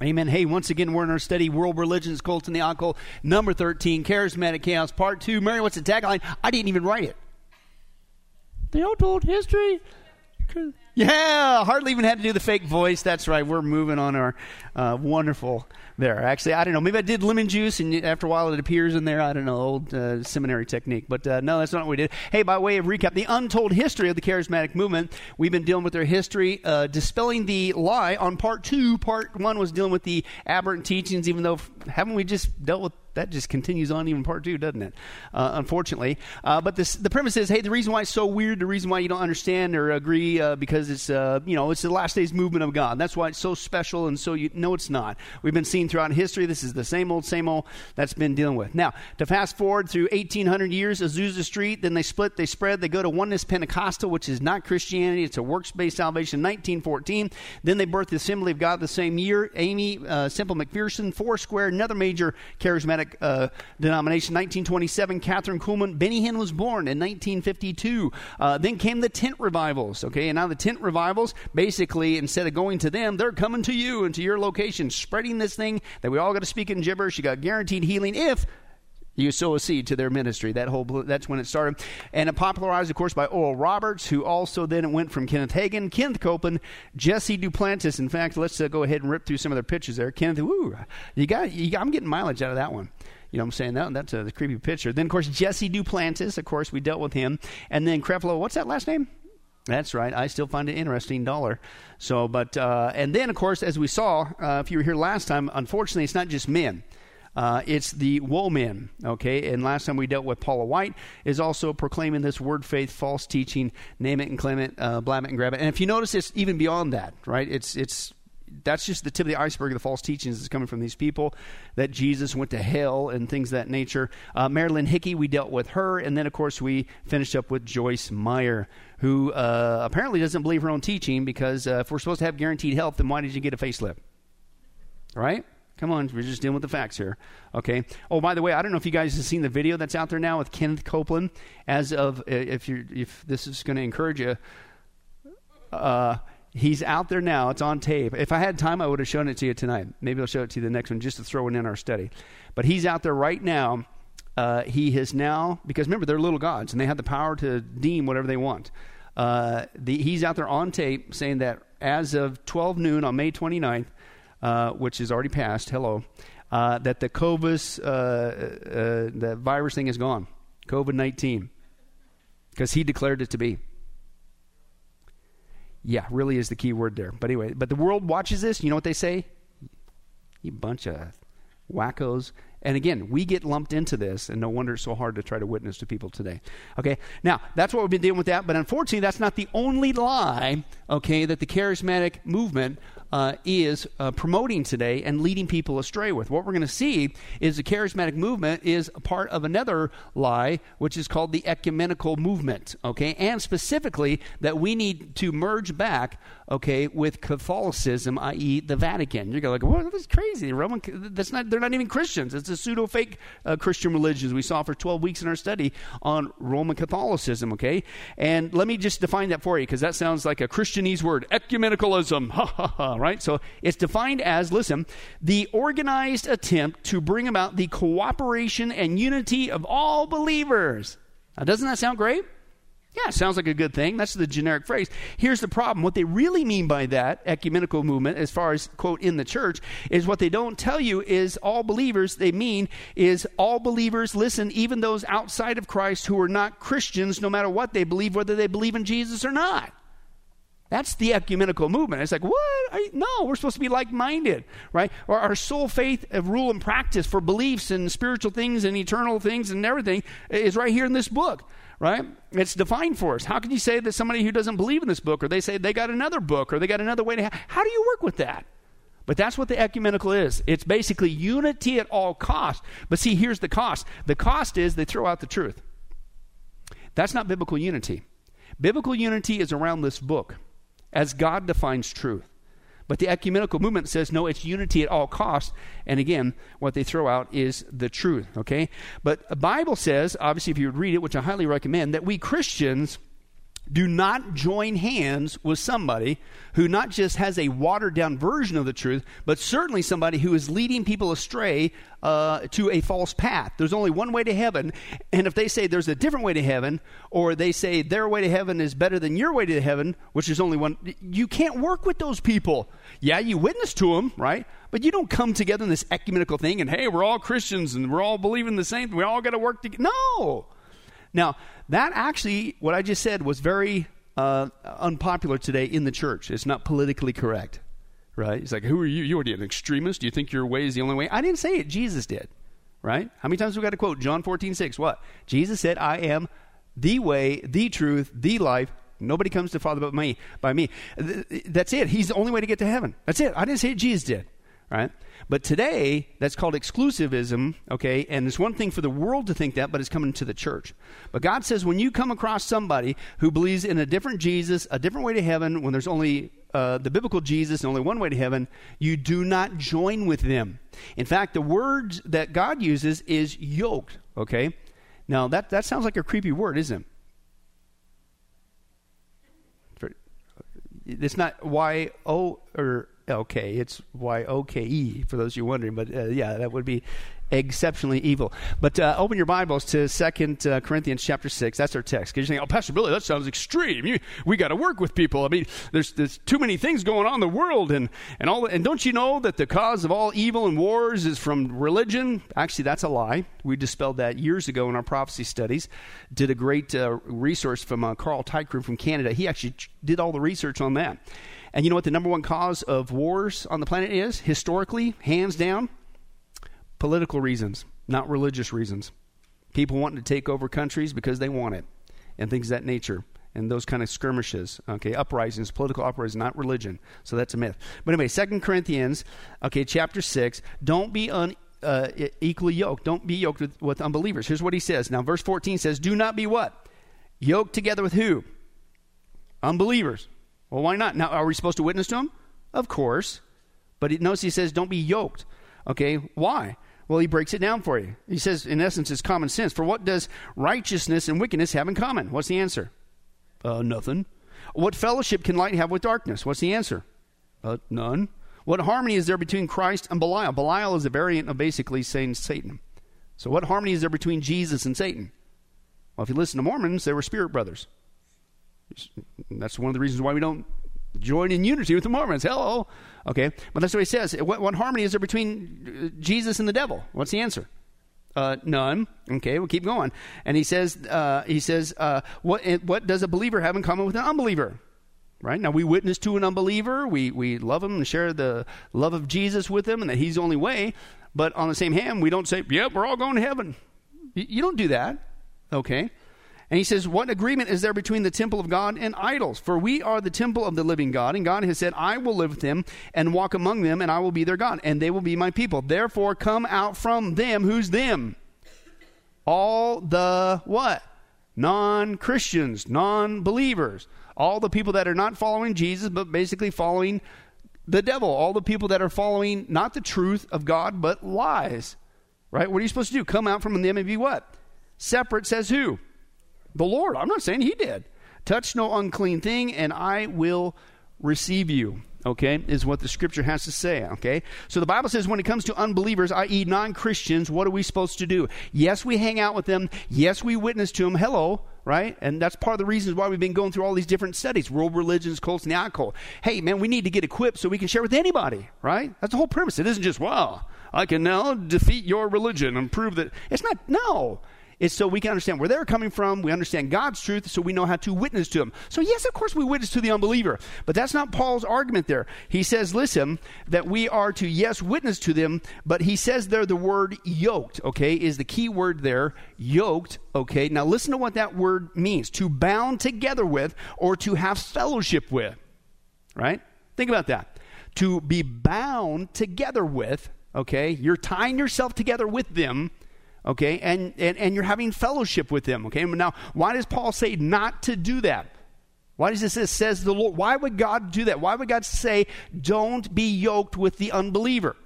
Amen. Hey, once again, we're in our study, World Religions, Cults, and the Occult, number 13, Charismatic Chaos, part 2. Mary, what's the tagline? I didn't even write it. The untold history. Yeah, hardly even had to do the fake voice. That's right. We're moving on our uh, wonderful there. Actually, I don't know. Maybe I did lemon juice, and after a while it appears in there. I don't know, old uh, seminary technique. But uh, no, that's not what we did. Hey, by way of recap, the untold history of the charismatic movement. We've been dealing with their history, uh, dispelling the lie on part two. Part one was dealing with the aberrant teachings, even though haven't we just dealt with that just continues on even part two, doesn't it? Uh, unfortunately. Uh, but this, the premise is, hey, the reason why it's so weird, the reason why you don't understand or agree, uh, because it's, uh, you know, it's the last days movement of God. That's why it's so special, and so you know it's not. We've been seeing throughout history, this is the same old, same old that's been dealing with. Now, to fast forward through 1800 years, Azusa Street, then they split, they spread, they go to Oneness Pentecostal, which is not Christianity, it's a works based salvation, 1914. Then they birthed the Assembly of God the same year. Aimee uh, Semple McPherson, Foursquare, another major charismatic uh, denomination. 1927, Kathryn Kuhlman. Benny Hinn was born in 1952. Uh, then came the tent revivals. Okay, and now the tent revivals, basically, instead of going to them, they're coming to you and to your location, spreading this thing that we all got to speak in gibberish. You got guaranteed healing if you sow a seed to their ministry. That whole that's when it started, and it popularized, of course, by Oral Roberts, who also then went from Kenneth Hagin, Kenneth Copeland, Jesse Duplantis. In fact, let's uh, go ahead and rip through some of their pictures there. Kenneth, woo, you got, you, I'm getting mileage out of that one. You know what I'm saying? That, that's a creepy picture. Then, of course, Jesse Duplantis. Of course, we dealt with him. And then Creflo, what's that last name? That's right. I still find it interesting. Dollar. So, but, uh, and then, of course, as we saw, uh, if you were here last time, unfortunately, it's not just men. Uh, it's the woe men, okay? And last time we dealt with Paula White is also proclaiming this word faith, false teaching, name it and claim it, uh, blab it and grab it. And if you notice, it's even beyond that, right? It's it's that's just the tip of the iceberg of the false teachings that's coming from these people that Jesus went to hell and things that nature. Uh, Marilyn Hickey, we dealt with her, and then of course we finished up with Joyce Meyer, who uh, apparently doesn't believe her own teaching because uh, if we're supposed to have guaranteed health, then why did you get a facelift? Right? Come on, we're just dealing with the facts here. Okay. Oh, by the way, I don't know if you guys have seen the video that's out there now with Kenneth Copeland. As of if you if this is going to encourage you, uh, He's out there now. It's on tape. If I had time, I would have shown it to you tonight. Maybe I'll show it to you the next one just to throw it in our study. But he's out there right now. Uh, he has now, because remember, they're little gods and they have the power to deem whatever they want. Uh, the, he's out there on tape saying that as of 12 noon on May 29th, uh, which is already passed, hello, uh, that the COVID, uh, uh, the virus thing is gone, COVID 19, because he declared it to be. Yeah, really is the key word there. But anyway, but the world watches this. You know what they say? You bunch of wackos. And again, we get lumped into this, and no wonder it's so hard to try to witness to people today. Okay, now that's what we've been dealing with that, but unfortunately, that's not the only lie, okay, that the charismatic movement uh, is uh, promoting today and leading people astray with. What we're going to see is the charismatic movement is a part of another lie, which is called the ecumenical movement, okay? And specifically, that we need to merge back, okay, with Catholicism, i.e., the Vatican. You're going to like, well, that's crazy. Roman, that's not, they're not even Christians. It's a pseudo fake uh, Christian religion we saw for 12 weeks in our study on Roman Catholicism, okay? And let me just define that for you because that sounds like a Christianese word ecumenicalism. Ha ha ha right? So it's defined as, listen, the organized attempt to bring about the cooperation and unity of all believers. Now, doesn't that sound great? Yeah, sounds like a good thing. That's the generic phrase. Here's the problem. What they really mean by that ecumenical movement, as far as, quote, in the church, is what they don't tell you is all believers. They mean is all believers, listen, even those outside of Christ who are not Christians, no matter what they believe, whether they believe in Jesus or not. That's the ecumenical movement. It's like, what? You, no, we're supposed to be like minded, right? Or our sole faith of rule and practice for beliefs and spiritual things and eternal things and everything is right here in this book, right? It's defined for us. How can you say that somebody who doesn't believe in this book or they say they got another book or they got another way to, how do you work with that? But that's what the ecumenical is. It's basically unity at all costs. But see, here's the cost the cost is they throw out the truth. That's not biblical unity. Biblical unity is around this book as God defines truth. But the ecumenical movement says, no, it's unity at all costs. And again, what they throw out is the truth, okay? But the Bible says, obviously, if you would read it, which I highly recommend, that we Christians do not join hands with somebody who not just has a watered down version of the truth, but certainly somebody who is leading people astray uh, to a false path. There's only one way to heaven, and if they say there's a different way to heaven, or they say their way to heaven is better than your way to heaven, which is only one, you can't work with those people. Yeah, you witness to them, right? But you don't come together in this ecumenical thing and, hey, we're all Christians and we're all believing the same. We all got to work together. No. Now, that actually, what I just said, was very uh, unpopular today in the church. It's not politically correct, right? It's like, who are you? You are an extremist? Do you think your way is the only way? I didn't say it. Jesus did, right? How many times we got to quote John 14, 6? What? Jesus said, I am the way, the truth, the life. Nobody comes to Father but me, by me. That's it. He's the only way to get to heaven. That's it. I didn't say it. Jesus did right? But today, that's called exclusivism, okay? And it's one thing for the world to think that, but it's coming to the church. But God says when you come across somebody who believes in a different Jesus, a different way to heaven, when there's only uh, the biblical Jesus and only one way to heaven, you do not join with them. In fact, the word that God uses is yoked, okay? Now, that, that sounds like a creepy word, isn't it? It's not Y O or Okay, It's Y O K E for those of you wondering. But uh, yeah, that would be exceptionally evil. But uh, open your Bibles to Second uh, Corinthians chapter six. That's our text. Because you think, oh, Pastor Billy, that sounds extreme. You, we got to work with people. I mean, there's there's too many things going on in the world, and and all. And don't you know that the cause of all evil and wars is from religion? Actually, that's a lie. We dispelled that years ago in our prophecy studies. Did a great uh, resource from uh, Carl Teichrib from Canada. He actually did all the research on that. And you know what the number one cause of wars on the planet is? Historically, hands down, political reasons, not religious reasons. People wanting to take over countries because they want it, and things of that nature, and those kind of skirmishes. Okay, uprisings, political uprisings, not religion. So that's a myth. But anyway, Second Corinthians, okay, chapter six. Don't be un, uh, equally yoked. Don't be yoked with, with unbelievers. Here's what he says. Now, verse 14 says, "Do not be what yoked together with who? Unbelievers." Well, why not? Now, are we supposed to witness to him? Of course. But it, notice he says, don't be yoked. Okay, why? Well, he breaks it down for you. He says, in essence, it's common sense. For what does righteousness and wickedness have in common? What's the answer? Uh, nothing. What fellowship can light have with darkness? What's the answer? Uh, none. What harmony is there between Christ and Belial? Belial is a variant of basically saying Satan. So, what harmony is there between Jesus and Satan? Well, if you listen to Mormons, they were spirit brothers. That's one of the reasons why we don't join in unity with the Mormons. Hello. Okay. But that's what he says. What, what harmony is there between uh, Jesus and the devil? What's the answer? Uh, none. Okay, we'll keep going. And he says, uh, he says, uh, what, what does a believer have in common with an unbeliever? Right now, we witness to an unbeliever. We we love him and share the love of Jesus with him, and that He's the only way. But on the same hand, we don't say, "Yep, we're all going to heaven." You, you don't do that. Okay. And he says, What agreement is there between the temple of God and idols? For we are the temple of the living God, and God has said, I will live with them and walk among them, and I will be their God, and they will be my people. Therefore, come out from them. Who's them? All the what? Non Christians, non believers. All the people that are not following Jesus, but basically following the devil. All the people that are following not the truth of God, but lies. Right? What are you supposed to do? Come out from them and be what? Separate, says who? The Lord. I'm not saying he did. Touch no unclean thing, and I will receive you. Okay, is what the scripture has to say. Okay, so the Bible says when it comes to unbelievers, i.e., non Christians, what are we supposed to do? Yes, we hang out with them. Yes, we witness to them. Hello, right? And that's part of the reasons why we've been going through all these different studies world religions, cults, and the occult. Hey, man, we need to get equipped so we can share with anybody, right? That's the whole premise. It isn't just, wow, I can now defeat your religion and prove that. It's not, no is so we can understand where they're coming from. We understand God's truth, so we know how to witness to them. So, yes, of course, we witness to the unbeliever, but that's not Paul's argument there. He says, listen, that we are to, yes, witness to them, but he says there the word yoked, okay, is the key word there, yoked, okay. Now, listen to what that word means to bound together with or to have fellowship with, right? Think about that. To be bound together with, okay, you're tying yourself together with them okay and, and and you're having fellowship with them okay now why does paul say not to do that why does it say says the lord why would god do that why would god say don't be yoked with the unbeliever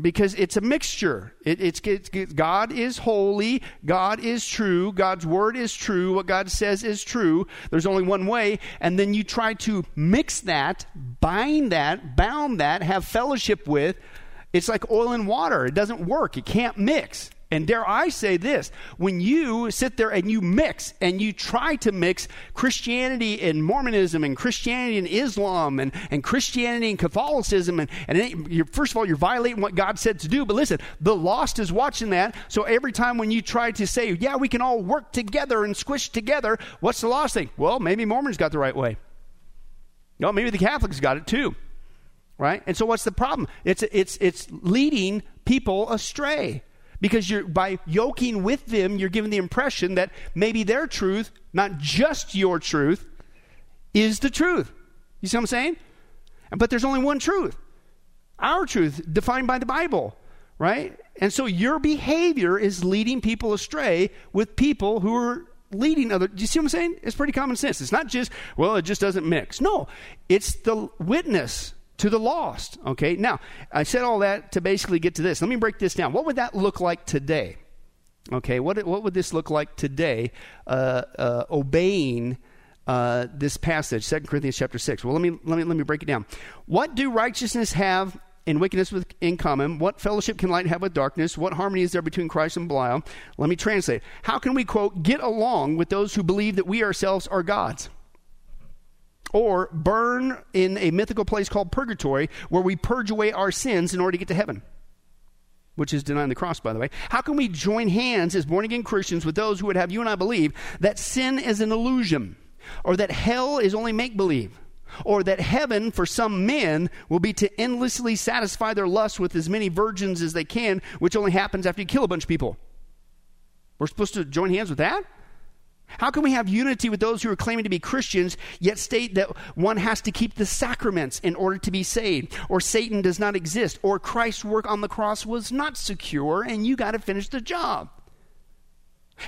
because it's a mixture. It, it's, it's, God is holy, God is true, God's word is true, what God says is true. There's only one way, and then you try to mix that, bind that, bound that, have fellowship with. It's like oil and water. It doesn't work. It can't mix. And dare I say this when you sit there and you mix and you try to mix Christianity and Mormonism and Christianity and Islam and, and Christianity and Catholicism, and, and you're, first of all, you're violating what God said to do. But listen, the lost is watching that. So every time when you try to say, yeah, we can all work together and squish together, what's the lost thing? Well, maybe Mormons got the right way. No, maybe the Catholics got it too. Right? And so what's the problem? It's, it's, it's leading people astray. Because you're by yoking with them you're giving the impression that maybe their truth not just your truth is the truth. You see what i'm saying? But there's only one truth. Our truth defined by the bible right? And so your behavior is leading people astray with people who are leading other do you see what i'm saying? It's pretty common sense. It's not just well it just doesn't mix. No it's the witness to the lost. Okay, now I said all that to basically get to this. Let me break this down. What would that look like today? Okay, what, what would this look like today? Uh, uh, obeying uh, this passage, 2 Corinthians chapter 6. Well, let me, let, me, let me break it down. What do righteousness have and wickedness with, in common? What fellowship can light have with darkness? What harmony is there between Christ and Belial? Let me translate. How can we, quote, get along with those who believe that we ourselves are gods? Or burn in a mythical place called purgatory where we purge away our sins in order to get to heaven which is denying the cross, by the way. How can we join hands as born again Christians with those who would have you and I believe that sin is an illusion, or that hell is only make believe, or that heaven for some men will be to endlessly satisfy their lust with as many virgins as they can, which only happens after you kill a bunch of people? We're supposed to join hands with that? How can we have unity with those who are claiming to be Christians, yet state that one has to keep the sacraments in order to be saved, or Satan does not exist, or Christ's work on the cross was not secure, and you got to finish the job?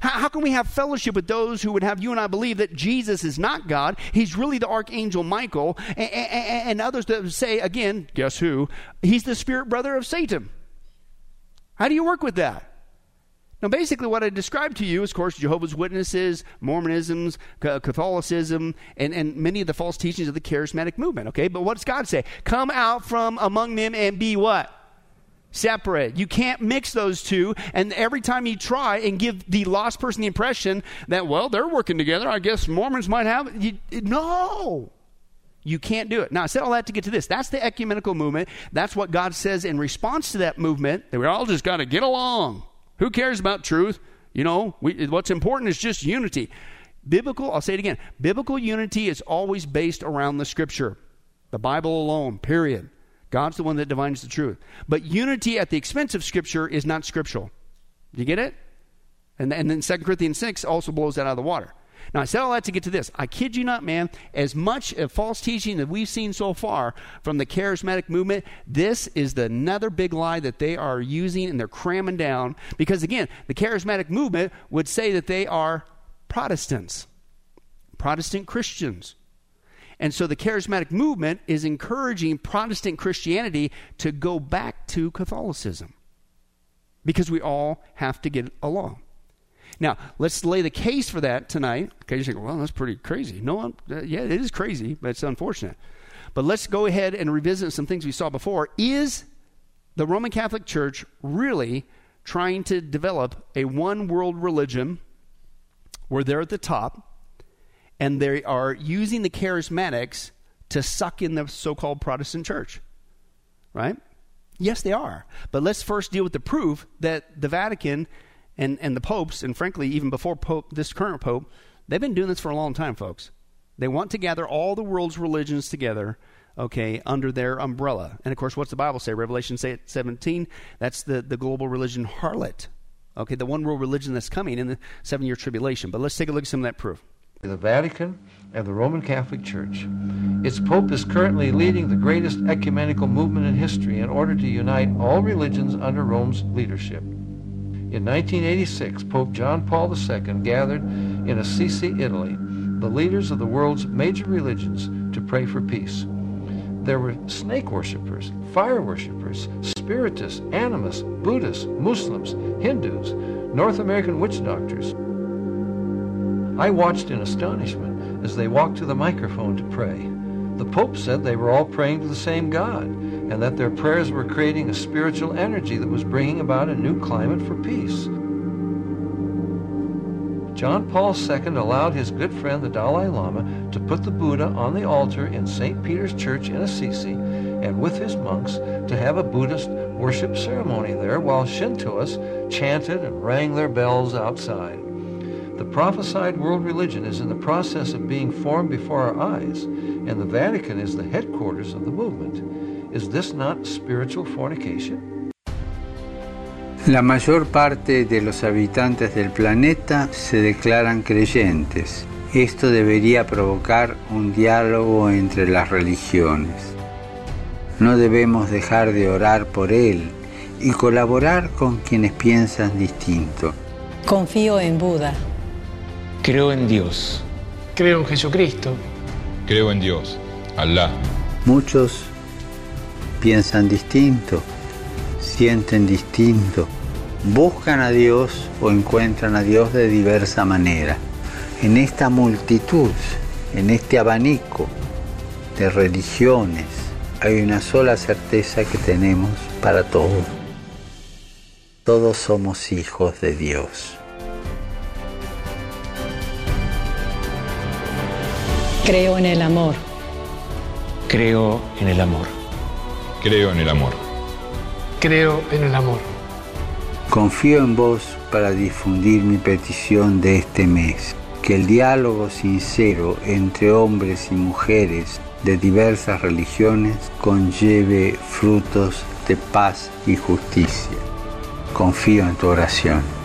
How, can we have fellowship with those who would have you and I believe that Jesus is not God? He's really the archangel Michael, and others that say, again, guess who? He's the spirit brother of Satan. How do you work with that? Now, basically, what I described to you is, of course, Jehovah's Witnesses, Mormonism, Catholicism, and, and many of the false teachings of the charismatic movement, okay? But what does God say? Come out from among them and be what? Separate. You can't mix those two. And every time you try and give the lost person the impression that, well, they're working together, I guess Mormons might have. You, no. You can't do it. Now, I said all that to get to this. That's the ecumenical movement. That's what God says in response to that movement that we all just got to get along. Who cares about truth? You know, we, what's important is just unity. Biblical, I'll say it again biblical unity is always based around the scripture, the Bible alone, period. God's the one that defines the truth. But unity at the expense of scripture is not scriptural. Do you get it? And, and then 2 Corinthians 6 also blows that out of the water. Now, I said all that to get to this. I kid you not, man, as much of false teaching that we've seen so far from the charismatic movement, this is the another big lie that they are using and they're cramming down. Because again, the charismatic movement would say that they are Protestants, Protestant Christians. And so the charismatic movement is encouraging Protestant Christianity to go back to Catholicism because we all have to get along. Now, let's lay the case for that tonight. Okay, you think, well, that's pretty crazy. No, uh, yeah, it is crazy, but it's unfortunate. But let's go ahead and revisit some things we saw before. Is the Roman Catholic Church really trying to develop a one world religion where they're at the top and they are using the charismatics to suck in the so called Protestant church? Right? Yes, they are. But let's first deal with the proof that the Vatican and, and the popes, and frankly, even before pope, this current pope, they've been doing this for a long time, folks. They want to gather all the world's religions together, okay, under their umbrella. And of course, what's the Bible say? Revelation 17, that's the, the global religion harlot. Okay, the one world religion that's coming in the seven year tribulation. But let's take a look at some of that proof. The Vatican and the Roman Catholic Church. Its Pope is currently leading the greatest ecumenical movement in history in order to unite all religions under Rome's leadership. In 1986, Pope John Paul II gathered in Assisi, Italy, the leaders of the world's major religions to pray for peace. There were snake worshippers, fire worshippers, Spiritists, Animists, Buddhists, Muslims, Hindus, North American witch doctors. I watched in astonishment as they walked to the microphone to pray. The Pope said they were all praying to the same God and that their prayers were creating a spiritual energy that was bringing about a new climate for peace. John Paul II allowed his good friend the Dalai Lama to put the Buddha on the altar in St. Peter's Church in Assisi and with his monks to have a Buddhist worship ceremony there while Shintoists chanted and rang their bells outside. The prophesied world religion is in the process of being formed before our eyes, and the Vatican is the headquarters of the movement. Is this not spiritual fornication? La mayor parte de los habitantes del planeta se declaran creyentes. Esto debería provocar un diálogo entre las religiones. No debemos dejar de orar por él y colaborar con quienes piensan distinto. Confío en Buda. Creo en Dios. Creo en Jesucristo. Creo en Dios, Alá. Muchos piensan distinto sienten distinto, buscan a Dios o encuentran a Dios de diversa manera. En esta multitud, en este abanico de religiones, hay una sola certeza que tenemos para todos. Todos somos hijos de Dios. Creo en el amor. Creo en el amor. Creo en el amor. Creo en el amor. Confío en vos para difundir mi petición de este mes, que el diálogo sincero entre hombres y mujeres de diversas religiones conlleve frutos de paz y justicia. Confío en tu oración.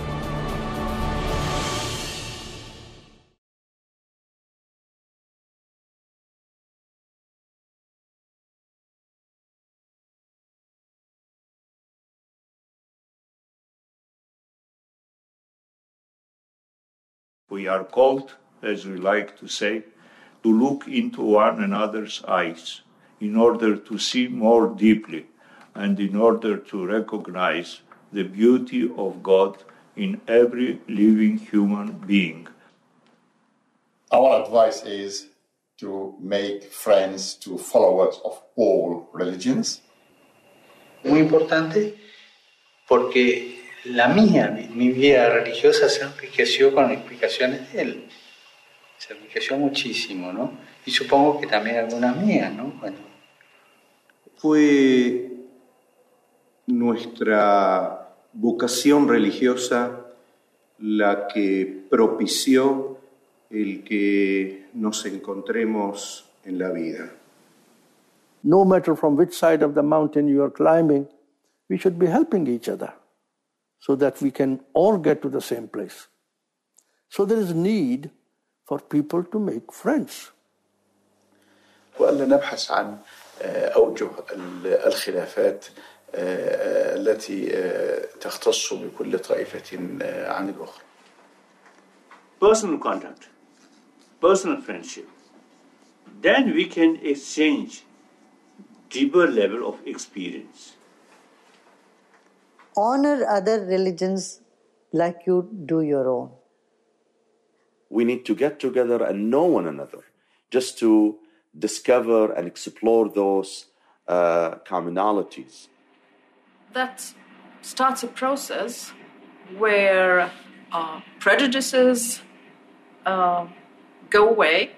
We are called, as we like to say, to look into one another's eyes in order to see more deeply and in order to recognize the beauty of God in every living human being. Our advice is to make friends to followers of all religions. Muy importante porque la mía, mi vida religiosa se enriqueció con explicaciones de él. Se enriqueció muchísimo, ¿no? Y supongo que también algunas mías, ¿no? Bueno. Fue nuestra vocación religiosa la que propició el que nos encontremos en la vida. No matter from which side of the mountain you are climbing, we should be helping each other so that we can all get to the same place. So there is need for people to make friends. وألا نبحث عن أوجه الخلافات التي تختص بكل طائفة عن الأخرى. Personal contact, personal friendship. Then we can exchange deeper level of experience. honor other religions like you do your own. We need to get together and know one another just to discover and explore those uh, commonalities. That starts a process where uh, prejudices uh, go away,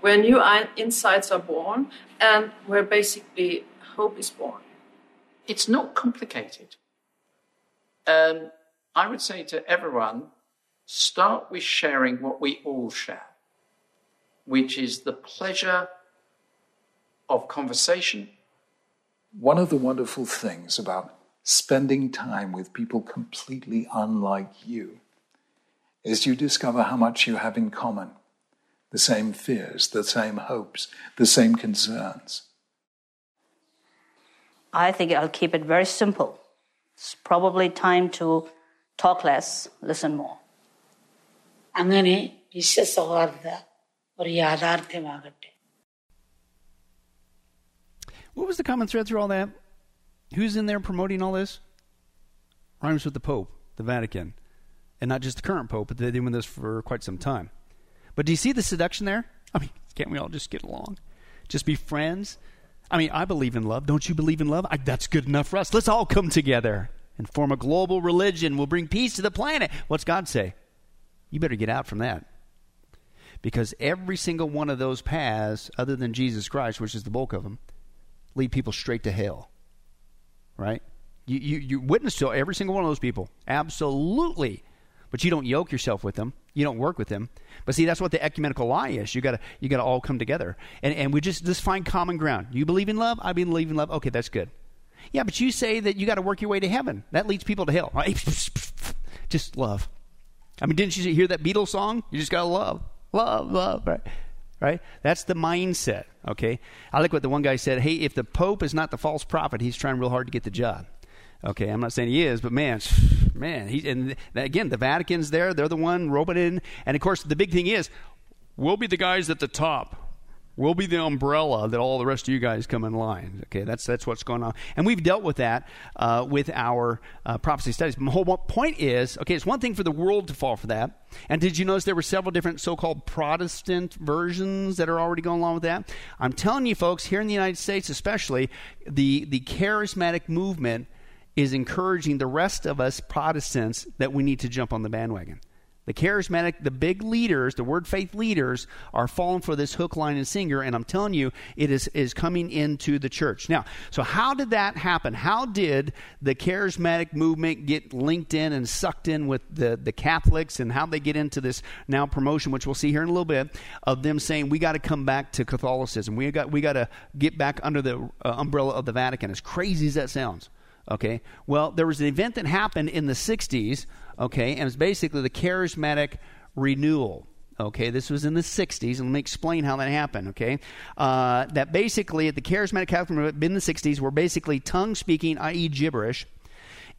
where new insights are born, and where basically hope is born. It's not complicated. Um, I would say to everyone start with sharing what we all share, which is the pleasure of conversation. One of the wonderful things about spending time with people completely unlike you is you discover how much you have in common the same fears, the same hopes, the same concerns. I think I'll keep it very simple. It's probably time to talk less, listen more. അങ്ങനെ വിശ്വസൗഹാർദ്ദ ഒരു യാഥാർത്ഥ്യമാകട്ടെ What was the common thread through all that? Who's in there promoting all this? Rhymes with the Pope, the Vatican. And not just the current Pope, but they've been doing this for quite some time. But do you see the seduction there? I mean, can't we all just get along? Just be friends? I mean, I believe in love. Don't you believe in love? I, that's good enough for us. Let's all come together and form a global religion. We'll bring peace to the planet. What's God say? You better get out from that. Because every single one of those paths, other than Jesus Christ, which is the bulk of them, lead people straight to hell. Right? You, you, you witness to every single one of those people. Absolutely. But you don't yoke yourself with them. You don't work with them. But see, that's what the ecumenical lie is. You gotta you gotta all come together. And and we just just find common ground. You believe in love, I believe in love. Okay, that's good. Yeah, but you say that you got to work your way to heaven. That leads people to hell. Just love. I mean, didn't you hear that Beatles song? You just got to love. Love, love, right? Right? That's the mindset, okay? I like what the one guy said. Hey, if the Pope is not the false prophet, he's trying real hard to get the job. Okay, I'm not saying he is, but man, man, he and again, the Vatican's there. They're the one roping in, and of course, the big thing is, we'll be the guys at the top. We'll be the umbrella that all the rest of you guys come in line. Okay, that's that's what's going on, and we've dealt with that uh, with our uh, prophecy studies. My whole point is, okay, it's one thing for the world to fall for that. And did you notice there were several different so-called Protestant versions that are already going along with that? I'm telling you, folks, here in the United States, especially, the the charismatic movement is encouraging the rest of us Protestants that we need to jump on the bandwagon. The charismatic, the big leaders, the word faith leaders, are falling for this hook, line, and singer, and I'm telling you, it is, is coming into the church. Now, so how did that happen? How did the charismatic movement get linked in and sucked in with the, the Catholics, and how they get into this now promotion, which we'll see here in a little bit, of them saying we got to come back to Catholicism. We got we got to get back under the uh, umbrella of the Vatican. As crazy as that sounds. Okay. Well, there was an event that happened in the 60s, okay, and it's basically the charismatic renewal. Okay, this was in the 60s, and let me explain how that happened, okay? Uh, that basically, the charismatic Catholic movement in the 60s, were basically tongue speaking, i.e., gibberish,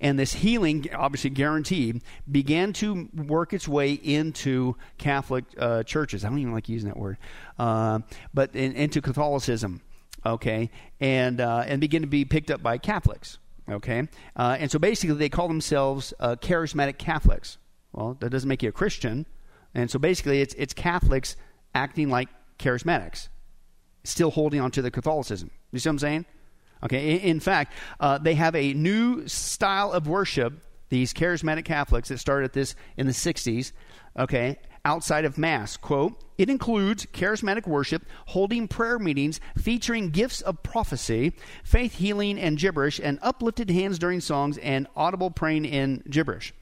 and this healing, obviously guaranteed, began to work its way into Catholic uh, churches. I don't even like using that word, uh, but in, into Catholicism, okay, and uh, and begin to be picked up by Catholics. Okay? Uh, and so basically, they call themselves uh, charismatic Catholics. Well, that doesn't make you a Christian. And so basically, it's, it's Catholics acting like charismatics, still holding on to the Catholicism. You see what I'm saying? Okay, in, in fact, uh, they have a new style of worship, these charismatic Catholics that started this in the 60s, okay, outside of Mass. Quote, it includes charismatic worship, holding prayer meetings featuring gifts of prophecy, faith healing and gibberish, and uplifted hands during songs and audible praying in gibberish.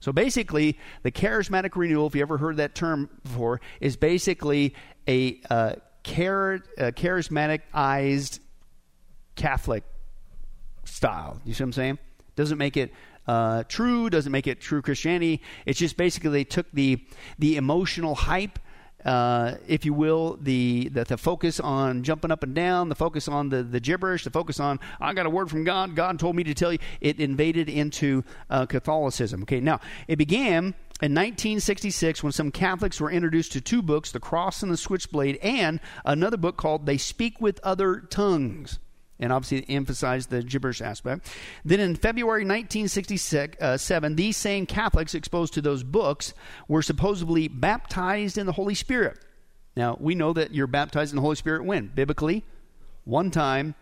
So basically, the charismatic renewal, if you ever heard that term before, is basically a, uh, char- a charismaticized Catholic style. You see what I'm saying? Doesn't make it uh, true, doesn't make it true Christianity. It's just basically they took the the emotional hype. Uh, if you will, the, the, the focus on jumping up and down, the focus on the, the gibberish, the focus on I got a word from God. God told me to tell you. It invaded into uh, Catholicism. Okay, now it began in 1966 when some Catholics were introduced to two books, The Cross and the Switchblade, and another book called They Speak with Other Tongues and obviously emphasized the gibberish aspect. Then in February 1967, uh, these same Catholics exposed to those books were supposedly baptized in the Holy Spirit. Now, we know that you're baptized in the Holy Spirit when? Biblically, one time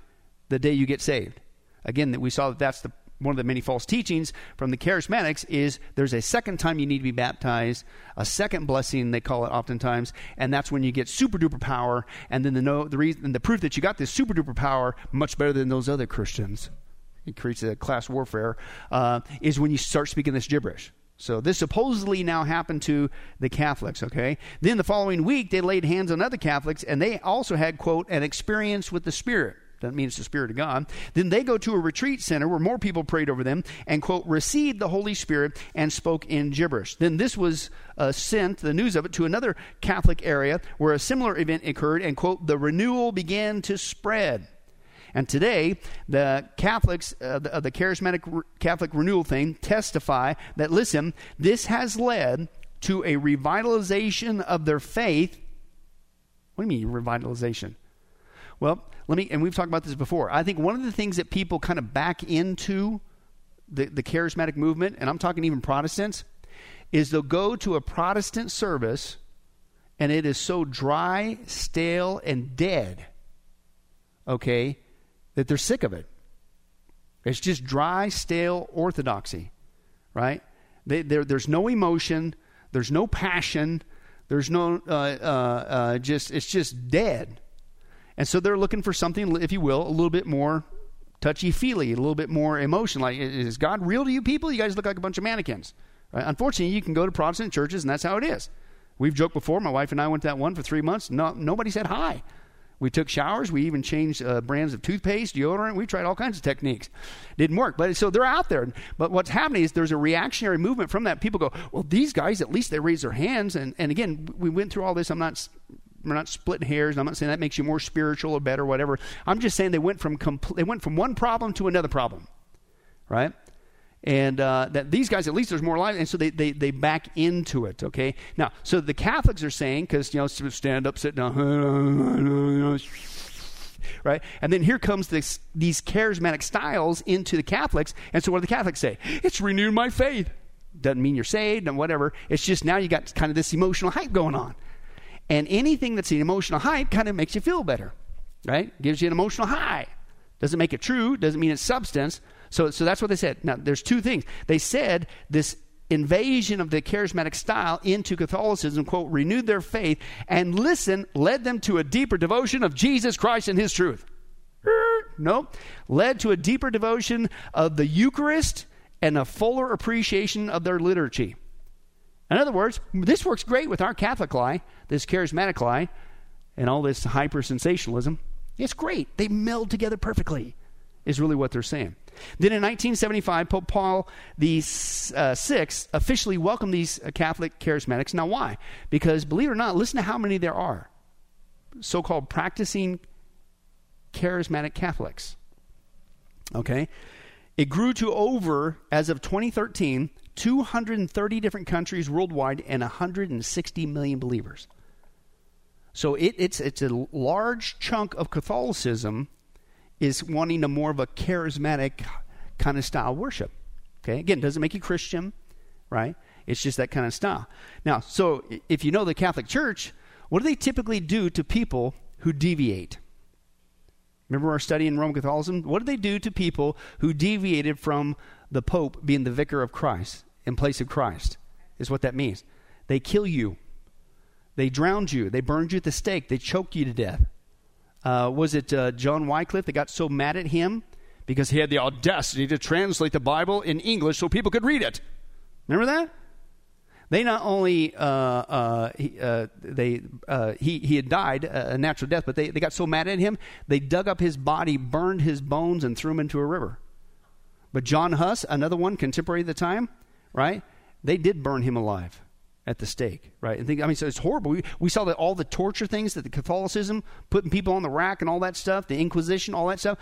the day you get saved. Again, that we saw that that's the one of the many false teachings from the charismatics is there's a second time you need to be baptized, a second blessing they call it oftentimes, and that's when you get super duper power. And then the no, the reason, the proof that you got this super duper power much better than those other Christians, it creates a class warfare, uh, is when you start speaking this gibberish. So this supposedly now happened to the Catholics, okay? Then the following week they laid hands on other Catholics and they also had quote an experience with the Spirit. That means the Spirit of God. Then they go to a retreat center where more people prayed over them and, quote, received the Holy Spirit and spoke in gibberish. Then this was uh, sent, the news of it, to another Catholic area where a similar event occurred and, quote, the renewal began to spread. And today, the Catholics, uh, the, uh, the charismatic re- Catholic renewal thing, testify that, listen, this has led to a revitalization of their faith. What do you mean, revitalization? Well, let me, and we've talked about this before. I think one of the things that people kind of back into the, the charismatic movement, and I'm talking even Protestants, is they'll go to a Protestant service and it is so dry, stale, and dead, okay, that they're sick of it. It's just dry, stale orthodoxy, right? They, there's no emotion, there's no passion, there's no, uh, uh, uh, just, it's just dead. And so they're looking for something, if you will, a little bit more touchy feely, a little bit more emotion. Like, is God real to you people? You guys look like a bunch of mannequins. Right? Unfortunately, you can go to Protestant churches, and that's how it is. We've joked before. My wife and I went to that one for three months. No, nobody said hi. We took showers. We even changed uh, brands of toothpaste, deodorant. We tried all kinds of techniques. Didn't work. But so they're out there. But what's happening is there's a reactionary movement from that. People go, well, these guys, at least they raise their hands. And, and again, we went through all this. I'm not we're not splitting hairs. I'm not saying that makes you more spiritual or better, or whatever. I'm just saying they went from compl- they went from one problem to another problem, right? and uh, that these guys at least there's more life and so they, they, they back into it okay now so the catholics are saying because you know stand up sit down right and then here comes this, these charismatic styles into the catholics and so what do the catholics say it's renewed my faith doesn't mean you're saved and whatever it's just now you got kind of this emotional hype going on and anything that's an emotional high kind of makes you feel better right gives you an emotional high doesn't make it true doesn't mean it's substance so, so that's what they said. Now, there's two things. They said this invasion of the charismatic style into Catholicism, quote, renewed their faith and listen, led them to a deeper devotion of Jesus Christ and his truth. No, led to a deeper devotion of the Eucharist and a fuller appreciation of their liturgy. In other words, this works great with our Catholic lie, this charismatic lie, and all this hyper sensationalism. It's great. They meld together perfectly, is really what they're saying. Then in 1975, Pope Paul the uh, Sixth officially welcomed these uh, Catholic charismatics. Now, why? Because believe it or not, listen to how many there are so called practicing charismatic Catholics. Okay? It grew to over, as of 2013, 230 different countries worldwide and 160 million believers. So it, it's, it's a large chunk of Catholicism is wanting a more of a charismatic kind of style worship. Okay, again, doesn't make you Christian, right? It's just that kind of style. Now, so if you know the Catholic Church, what do they typically do to people who deviate? Remember our study in Roman Catholicism? What do they do to people who deviated from the Pope being the vicar of Christ in place of Christ? Is what that means. They kill you. They drowned you. They burned you at the stake. They choked you to death. Uh, was it uh, John Wycliffe that got so mad at him because he had the audacity to translate the Bible in English so people could read it? Remember that? They not only uh, uh he, uh, they uh, he he had died a natural death, but they, they got so mad at him they dug up his body, burned his bones, and threw him into a river. But John Huss, another one contemporary of the time, right? They did burn him alive at the stake, right? And think, I mean, so it's horrible. We, we saw that all the torture things that the Catholicism, putting people on the rack and all that stuff, the Inquisition, all that stuff,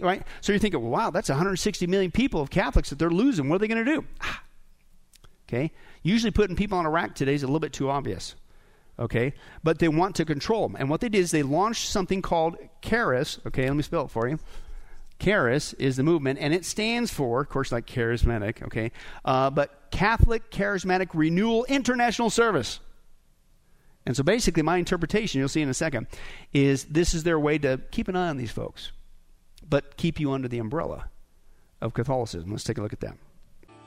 right? So you're thinking, well, wow, that's 160 million people of Catholics that they're losing. What are they going to do? Ah. Okay? Usually putting people on a rack today is a little bit too obvious. Okay? But they want to control them. And what they did is they launched something called Charis. Okay, let me spell it for you. Charis is the movement, and it stands for, of course, like charismatic, okay, uh, but Catholic Charismatic Renewal International Service. And so basically, my interpretation, you'll see in a second, is this is their way to keep an eye on these folks, but keep you under the umbrella of Catholicism. Let's take a look at that.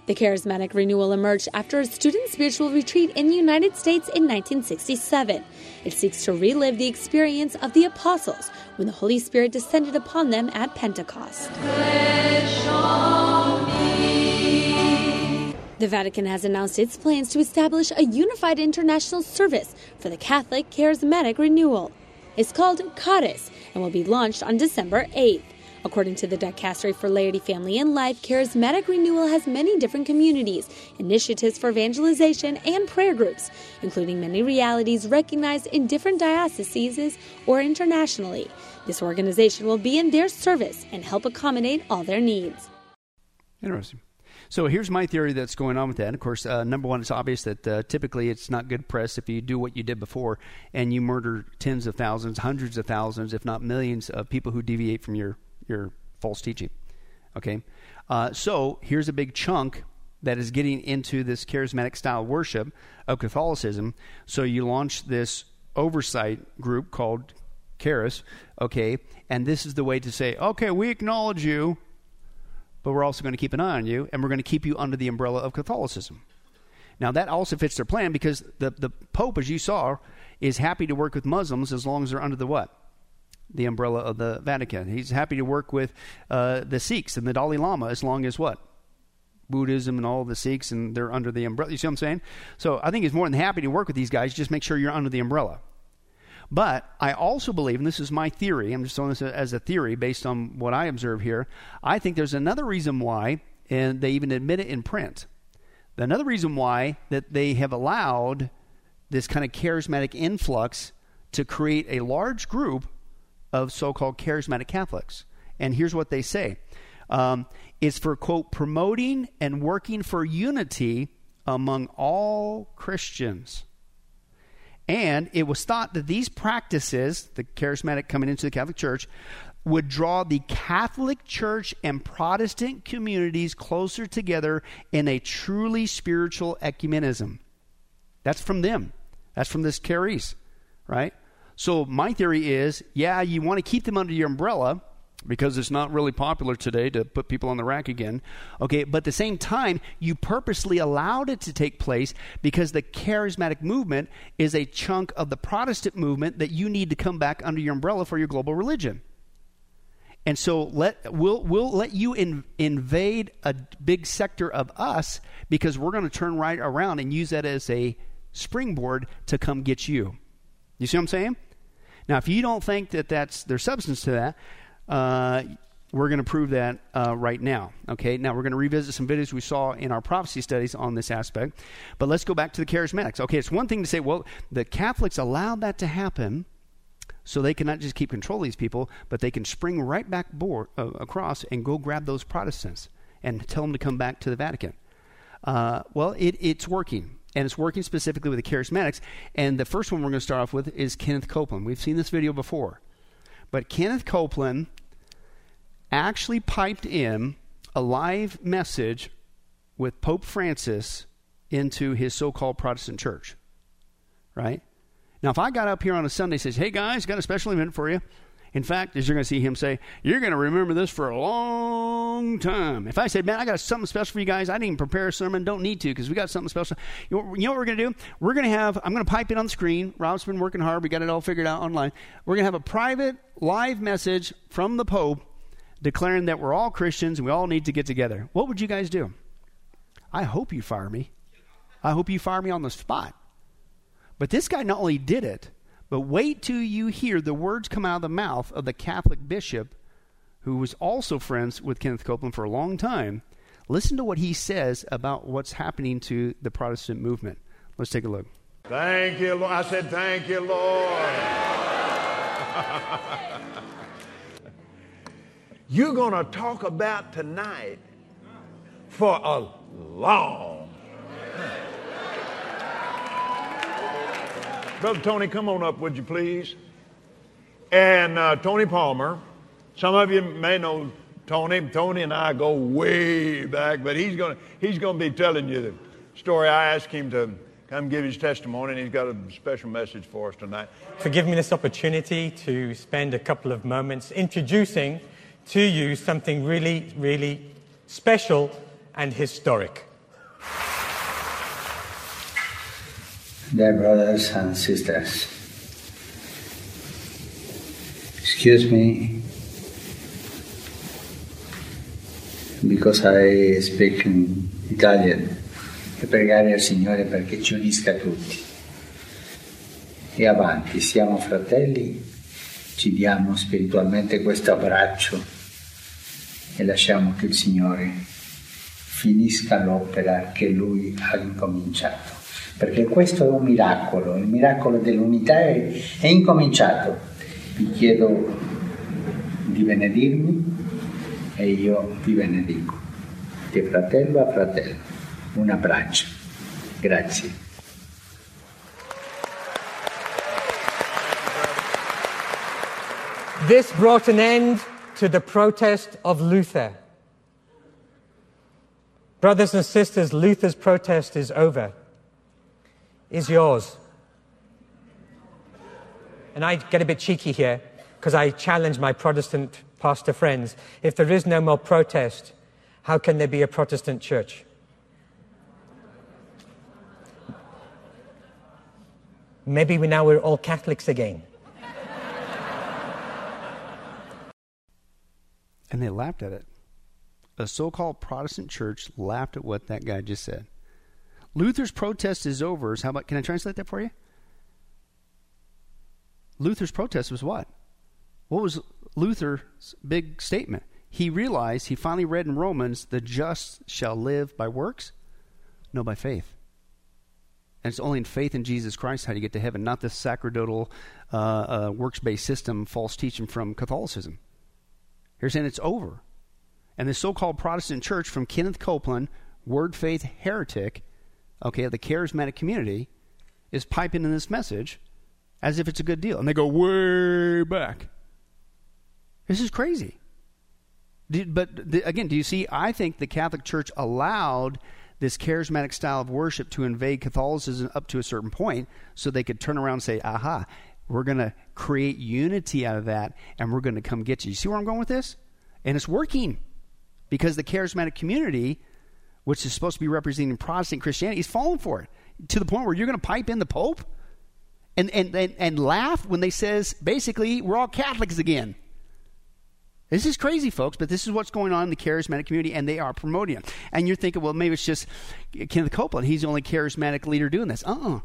The charismatic renewal emerged after a student spiritual retreat in the United States in 1967. It seeks to relive the experience of the apostles when the Holy Spirit descended upon them at Pentecost. The Vatican has announced its plans to establish a unified international service for the Catholic Charismatic Renewal. It's called Charis and will be launched on December 8th. According to the Dicastery for Laity, Family, and Life, Charismatic Renewal has many different communities, initiatives for evangelization, and prayer groups, including many realities recognized in different dioceses or internationally. This organization will be in their service and help accommodate all their needs. Interesting. So here's my theory that's going on with that. Of course, uh, number one, it's obvious that uh, typically it's not good press if you do what you did before and you murder tens of thousands, hundreds of thousands, if not millions of people who deviate from your, your false teaching. Okay? Uh, so here's a big chunk that is getting into this charismatic style worship of Catholicism. So you launch this oversight group called Charis, okay, and this is the way to say, okay, we acknowledge you, but we're also going to keep an eye on you, and we're going to keep you under the umbrella of Catholicism. Now, that also fits their plan because the, the Pope, as you saw, is happy to work with Muslims as long as they're under the what? The umbrella of the Vatican. He's happy to work with uh, the Sikhs and the Dalai Lama as long as what? Buddhism and all the Sikhs and they're under the umbrella. You see what I'm saying? So I think he's more than happy to work with these guys. Just make sure you're under the umbrella. But I also believe, and this is my theory, I'm just throwing this as a theory based on what I observe here. I think there's another reason why, and they even admit it in print. Another reason why that they have allowed this kind of charismatic influx to create a large group of so-called charismatic Catholics. And here's what they say: um, is for quote promoting and working for unity among all Christians. And it was thought that these practices, the charismatic coming into the Catholic Church, would draw the Catholic Church and Protestant communities closer together in a truly spiritual ecumenism. That's from them. That's from this Charis, right? So my theory is, yeah, you want to keep them under your umbrella, because it's not really popular today to put people on the rack again. Okay, but at the same time, you purposely allowed it to take place because the charismatic movement is a chunk of the Protestant movement that you need to come back under your umbrella for your global religion. And so let we'll we'll let you in, invade a big sector of us because we're going to turn right around and use that as a springboard to come get you. You see what I'm saying? Now, if you don't think that that's there's substance to that, uh, we're going to prove that uh, right now. Okay, now we're going to revisit some videos we saw in our prophecy studies on this aspect. But let's go back to the charismatics. Okay, it's one thing to say, well, the Catholics allowed that to happen so they cannot just keep control of these people, but they can spring right back board, uh, across and go grab those Protestants and tell them to come back to the Vatican. Uh, well, it, it's working. And it's working specifically with the charismatics. And the first one we're going to start off with is Kenneth Copeland. We've seen this video before. But Kenneth Copeland actually piped in a live message with Pope Francis into his so called Protestant church. Right? Now, if I got up here on a Sunday and says, hey guys, got a special event for you. In fact, as you're going to see him say, you're going to remember this for a long time. If I said, man, I got something special for you guys, I didn't even prepare a sermon, don't need to because we got something special. You know, you know what we're going to do? We're going to have, I'm going to pipe it on the screen. Rob's been working hard. We got it all figured out online. We're going to have a private live message from the Pope declaring that we're all Christians and we all need to get together. What would you guys do? I hope you fire me. I hope you fire me on the spot. But this guy not only did it, but wait till you hear the words come out of the mouth of the Catholic bishop who was also friends with Kenneth Copeland for a long time. Listen to what he says about what's happening to the Protestant movement. Let's take a look. Thank you, Lord. I said, Thank you, Lord. You're going to talk about tonight for a long Brother Tony, come on up, would you please? And uh, Tony Palmer, some of you may know Tony. Tony and I go way back, but he's going he's to be telling you the story. I asked him to come give his testimony, and he's got a special message for us tonight. For giving me this opportunity to spend a couple of moments introducing to you something really, really special and historic. Dear brothers and sisters, excuse me because I speak in Italian e pregare al Signore perché ci unisca tutti. E avanti, siamo fratelli, ci diamo spiritualmente questo abbraccio e lasciamo che il Signore finisca l'opera che Lui ha incominciato perché questo è un miracolo, il miracolo dell'unità è, è incominciato. Vi chiedo di benedirmi e io vi benedico. di fratello a fratello. Un abbraccio. Grazie. This brought an end to the protest of Luther. Brothers and sisters, Luther's protest is over. Is yours. And I get a bit cheeky here because I challenge my Protestant pastor friends. If there is no more protest, how can there be a Protestant church? Maybe we now we're all Catholics again. And they laughed at it. A so called Protestant church laughed at what that guy just said. Luther's protest is over. How about, can I translate that for you? Luther's protest was what? What was Luther's big statement? He realized, he finally read in Romans, the just shall live by works? No, by faith. And it's only in faith in Jesus Christ how you get to heaven, not this sacerdotal, uh, uh, works based system, false teaching from Catholicism. Here's saying it's over. And the so called Protestant church from Kenneth Copeland, word faith heretic, okay, the charismatic community, is piping in this message as if it's a good deal. And they go way back. This is crazy. But again, do you see? I think the Catholic Church allowed this charismatic style of worship to invade Catholicism up to a certain point so they could turn around and say, aha, we're going to create unity out of that, and we're going to come get you. You see where I'm going with this? And it's working because the charismatic community, which is supposed to be representing Protestant Christianity, is falling for it to the point where you're going to pipe in the Pope and, and, and, and laugh when they says basically we're all Catholics again. This is crazy, folks, but this is what's going on in the charismatic community, and they are promoting it. And you're thinking, well, maybe it's just Kenneth Copeland. He's the only charismatic leader doing this. Uh uh-uh.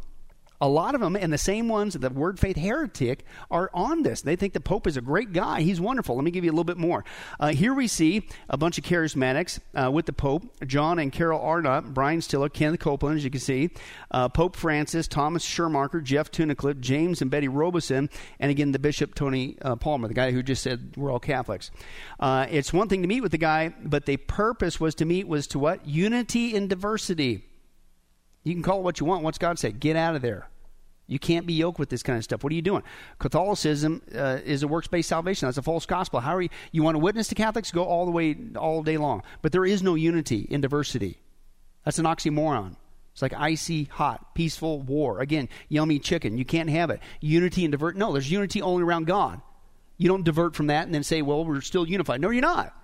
A lot of them, and the same ones, the word faith heretic, are on this. They think the Pope is a great guy. He's wonderful. Let me give you a little bit more. Uh, here we see a bunch of charismatics uh, with the Pope John and Carol Arnott, Brian Stiller, Kenneth Copeland, as you can see, uh, Pope Francis, Thomas Schumacher, Jeff Tunnicliffe, James and Betty Robison, and again the Bishop Tony uh, Palmer, the guy who just said we're all Catholics. Uh, it's one thing to meet with the guy, but the purpose was to meet was to what? Unity in diversity. You can call it what you want. What's God say? Get out of there. You can't be yoked with this kind of stuff. What are you doing? Catholicism uh, is a works based salvation. That's a false gospel. How are you? You want to witness to Catholics? Go all the way, all day long. But there is no unity in diversity. That's an oxymoron. It's like icy hot, peaceful war. Again, yummy chicken. You can't have it. Unity and divert. No, there's unity only around God. You don't divert from that and then say, well, we're still unified. No, you're not.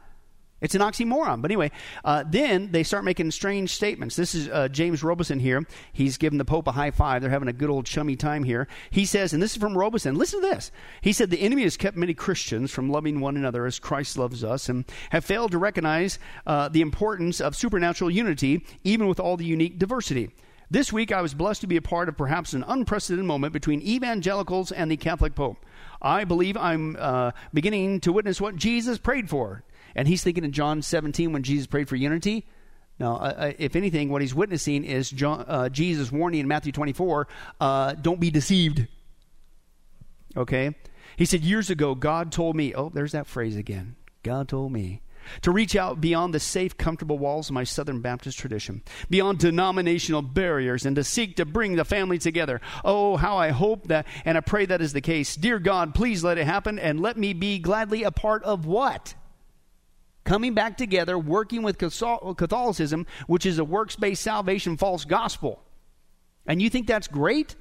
It's an oxymoron. But anyway, uh, then they start making strange statements. This is uh, James Robison here. He's giving the Pope a high five. They're having a good old chummy time here. He says, and this is from Robison, listen to this. He said, The enemy has kept many Christians from loving one another as Christ loves us and have failed to recognize uh, the importance of supernatural unity, even with all the unique diversity. This week, I was blessed to be a part of perhaps an unprecedented moment between evangelicals and the Catholic Pope. I believe I'm uh, beginning to witness what Jesus prayed for and he's thinking in John 17 when Jesus prayed for unity. Now, uh, uh, if anything, what he's witnessing is John, uh, Jesus warning in Matthew 24 uh, don't be deceived. Okay? He said, Years ago, God told me, oh, there's that phrase again. God told me to reach out beyond the safe, comfortable walls of my Southern Baptist tradition, beyond denominational barriers, and to seek to bring the family together. Oh, how I hope that, and I pray that is the case. Dear God, please let it happen, and let me be gladly a part of what? Coming back together, working with Catholicism, which is a works based salvation false gospel. And you think that's great?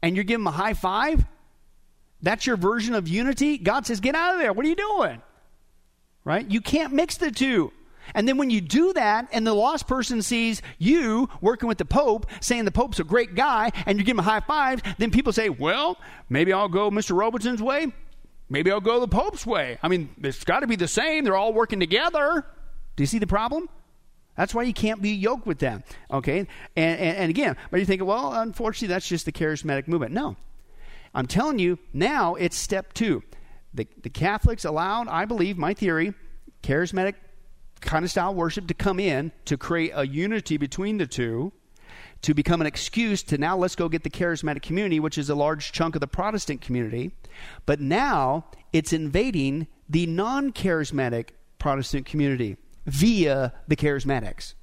And you're giving them a high five? That's your version of unity? God says, get out of there. What are you doing? Right? You can't mix the two. And then when you do that, and the lost person sees you working with the Pope, saying the Pope's a great guy, and you give him a high five, then people say, well, maybe I'll go Mr. Robison's way. Maybe I'll go the Pope's way. I mean, it's got to be the same. They're all working together. Do you see the problem? That's why you can't be yoked with them. Okay? And, and, and again, but you think, well, unfortunately, that's just the charismatic movement. No. I'm telling you, now it's step two. The, the Catholics allowed, I believe, my theory, charismatic kind of style worship to come in to create a unity between the two to become an excuse to now let's go get the charismatic community, which is a large chunk of the Protestant community. But now it's invading the non charismatic Protestant community. via the charismatics.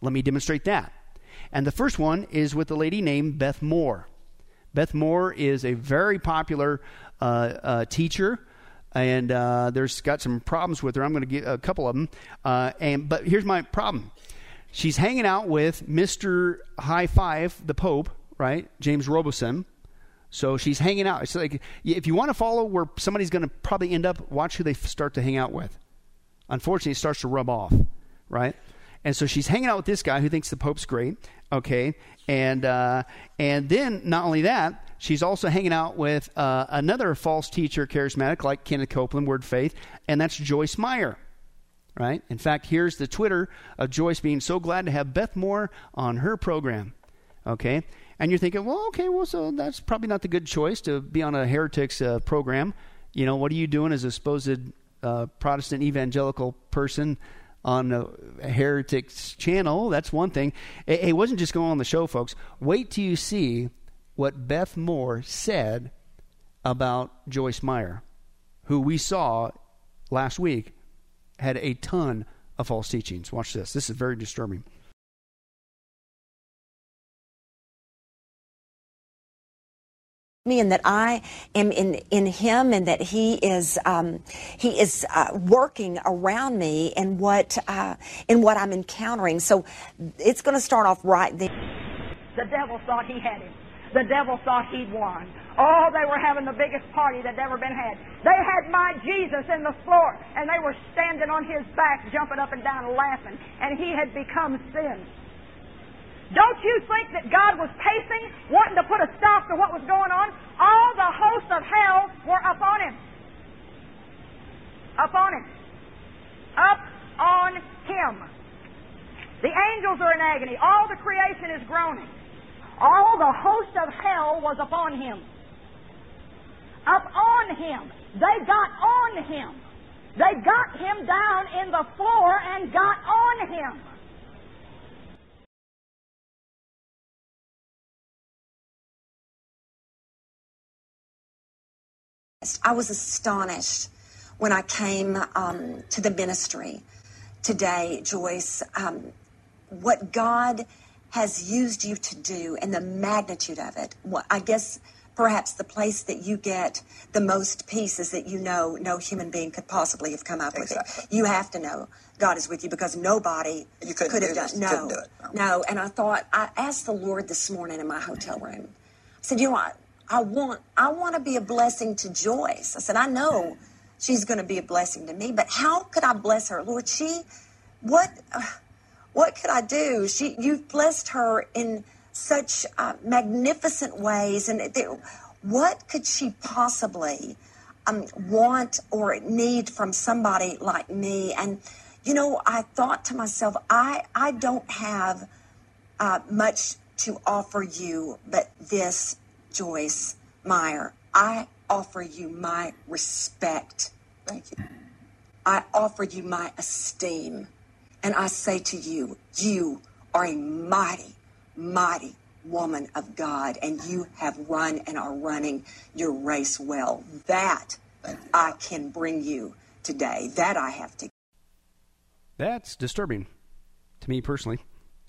Let me demonstrate that. And the first one is with a lady named Beth Moore. Beth Moore is a very popular uh, uh, teacher, and uh, there's got some problems with her. I'm going to get a couple of them. Uh, and but here's my problem: she's hanging out with Mister High Five, the Pope, right? James Robison. So she's hanging out. It's like if you want to follow where somebody's going to probably end up, watch who they start to hang out with. Unfortunately, it starts to rub off, right? And so she's hanging out with this guy who thinks the Pope's great, okay? And uh, and then not only that, she's also hanging out with uh, another false teacher, charismatic like Kenneth Copeland, Word Faith, and that's Joyce Meyer, right? In fact, here's the Twitter of Joyce being so glad to have Beth Moore on her program, okay? And you're thinking, well, okay, well, so that's probably not the good choice to be on a heretics uh, program. You know, what are you doing as a supposed uh, Protestant evangelical person? on a heretics channel. That's one thing. It, it, wasn't just going on the show, folks. Wait till you see what Beth Moore said about Joyce Meyer, who we saw last week had a ton of false teachings. Watch this. This is very disturbing. me and that I am in, in him and that he is um, he is uh, working around me and what uh, in what I'm encountering. So it's going to start off right there. The devil thought he had him. The devil thought he'd won. Oh, they were having the biggest party that ever been had. They had my Jesus in the floor, and they were standing on his back, jumping up and down, laughing, and he had become sin. Don't you think that God was pacing, wanting to put a stop to what was going on? All the hosts of hell were upon him. Upon him. Up on him. The angels are in agony. All the creation is groaning. All the host of hell was upon him. Up on him. They got on him. They got him down in the floor and got on him. I was astonished when I came um, to the ministry today, Joyce, um, what God has used you to do and the magnitude of it. Well, I guess perhaps the place that you get the most peace is that you know no human being could possibly have come up exactly. with it. You have to know God is with you because nobody could have done no, do no, no. And I thought I asked the Lord this morning in my hotel room. I said, you know what? I want I want to be a blessing to Joyce. I said, I know she's going to be a blessing to me, but how could I bless her, Lord? She, what, uh, what could I do? She, you've blessed her in such uh, magnificent ways, and what could she possibly um, want or need from somebody like me? And you know, I thought to myself, I I don't have uh, much to offer you, but this Joyce Meyer, I offer you my respect. Thank you. I offer you my esteem. And I say to you, you are a mighty, mighty woman of God, and you have run and are running your race well. That I can bring you today. That I have to. That's disturbing to me personally,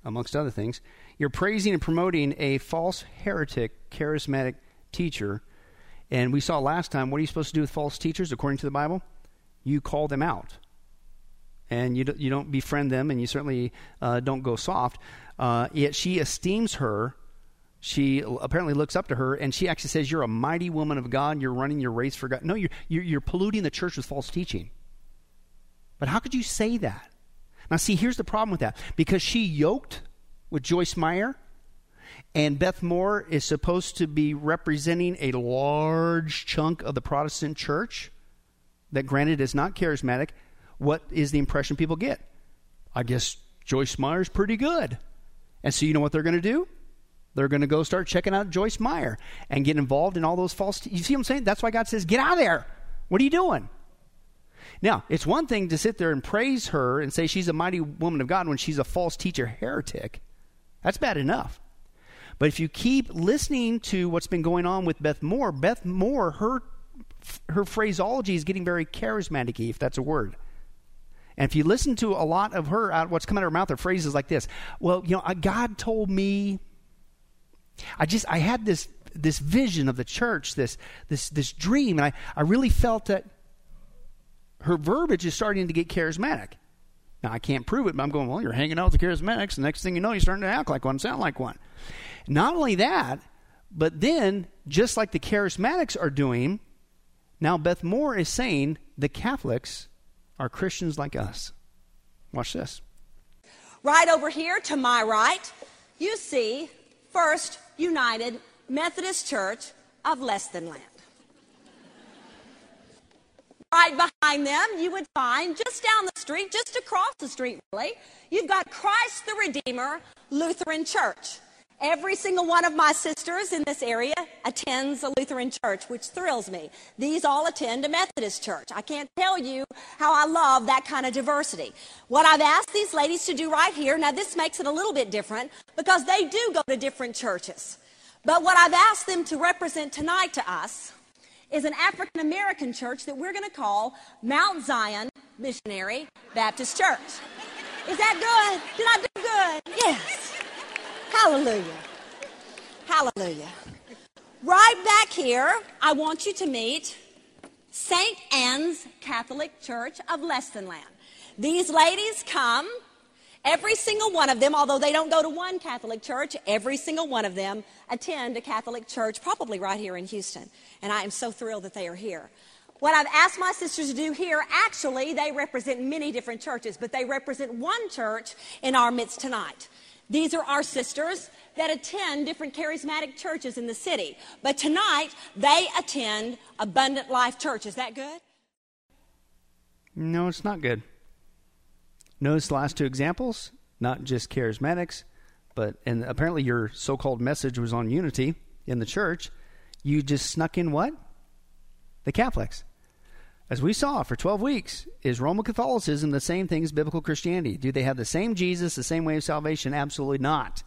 amongst other things. You're praising and promoting a false heretic, charismatic teacher. And we saw last time, what are you supposed to do with false teachers according to the Bible? You call them out. And you, do, you don't befriend them, and you certainly uh, don't go soft. Uh, yet she esteems her. She apparently looks up to her, and she actually says, You're a mighty woman of God. You're running your race for God. No, you're, you're, you're polluting the church with false teaching. But how could you say that? Now, see, here's the problem with that. Because she yoked with Joyce Meyer. And Beth Moore is supposed to be representing a large chunk of the Protestant church that, granted, is not charismatic. What is the impression people get? I guess Joyce Meyer's pretty good. And so, you know what they're going to do? They're going to go start checking out Joyce Meyer and get involved in all those false. You see what I'm saying? That's why God says, get out of there. What are you doing? Now, it's one thing to sit there and praise her and say she's a mighty woman of God when she's a false teacher heretic. That's bad enough. But if you keep listening to what's been going on with Beth Moore, Beth Moore, her her phraseology is getting very charismatic if that's a word. And if you listen to a lot of her, what's coming out of her mouth are phrases like this. Well, you know, God told me. I just, I had this this vision of the church, this this this dream, and I, I really felt that her verbiage is starting to get charismatic. Now I can't prove it, but I'm going, well, you're hanging out with the charismatics, the next thing you know, you're starting to act like one, sound like one. Not only that, but then, just like the charismatics are doing, now Beth Moore is saying the Catholics are Christians like us. Watch this. Right over here to my right, you see First United Methodist Church of Less Than Land. Right behind them, you would find just down the street, just across the street, really, you've got Christ the Redeemer Lutheran Church. Every single one of my sisters in this area attends a Lutheran church, which thrills me. These all attend a Methodist church. I can't tell you how I love that kind of diversity. What I've asked these ladies to do right here, now this makes it a little bit different because they do go to different churches. But what I've asked them to represent tonight to us is an African American church that we're going to call Mount Zion Missionary Baptist Church. Is that good? Did I do good? Yes. Hallelujah. Hallelujah. Right back here, I want you to meet St. Anne's Catholic Church of Less Than Land. These ladies come, every single one of them, although they don't go to one Catholic church, every single one of them attend a Catholic church, probably right here in Houston. And I am so thrilled that they are here. What I've asked my sisters to do here, actually, they represent many different churches, but they represent one church in our midst tonight. These are our sisters that attend different charismatic churches in the city. But tonight, they attend Abundant Life Church. Is that good? No, it's not good. Notice the last two examples, not just charismatics, but and apparently your so-called message was on unity in the church. You just snuck in what? The Catholics. As we saw for 12 weeks, is Roman Catholicism the same thing as biblical Christianity? Do they have the same Jesus, the same way of salvation? Absolutely not.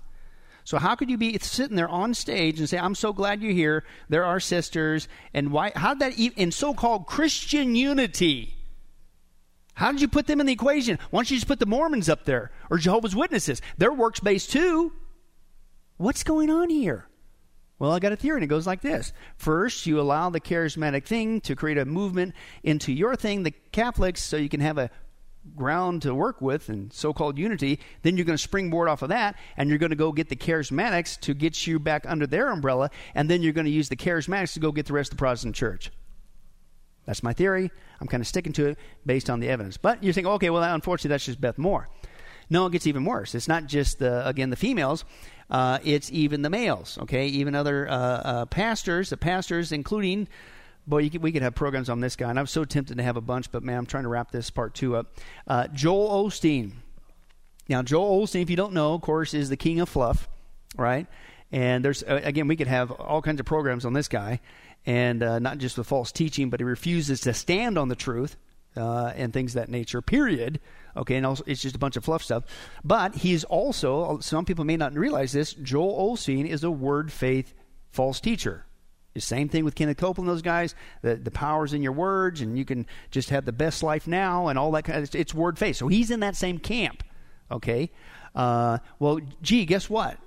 So how could you be sitting there on stage and say, "I'm so glad you're here. There are sisters." And why? How did that even in so-called Christian unity? How did you put them in the equation? Why don't you just put the Mormons up there or Jehovah's Witnesses? They're works based too. What's going on here? Well, I got a theory, and it goes like this. First, you allow the charismatic thing to create a movement into your thing, the Catholics, so you can have a ground to work with and so called unity. Then you're going to springboard off of that, and you're going to go get the charismatics to get you back under their umbrella, and then you're going to use the charismatics to go get the rest of the Protestant church. That's my theory. I'm kind of sticking to it based on the evidence. But you think, okay, well, unfortunately, that's just Beth Moore. No, it gets even worse. It's not just the again the females. Uh, it's even the males. Okay, even other uh, uh, pastors, the pastors, including. Boy, could, we could have programs on this guy, and I'm so tempted to have a bunch, but man, I'm trying to wrap this part two up. Uh, Joel Osteen. Now, Joel Osteen, if you don't know, of course, is the king of fluff, right? And there's uh, again, we could have all kinds of programs on this guy, and uh, not just with false teaching, but he refuses to stand on the truth and things that nature. Period. Okay, and also, it's just a bunch of fluff stuff. But he's also, some people may not realize this, Joel Osteen is a word faith false teacher. The same thing with Kenneth Copeland, those guys. The, the power's in your words, and you can just have the best life now, and all that kind of it's, it's word faith. So he's in that same camp. Okay? Uh, well, gee, guess what?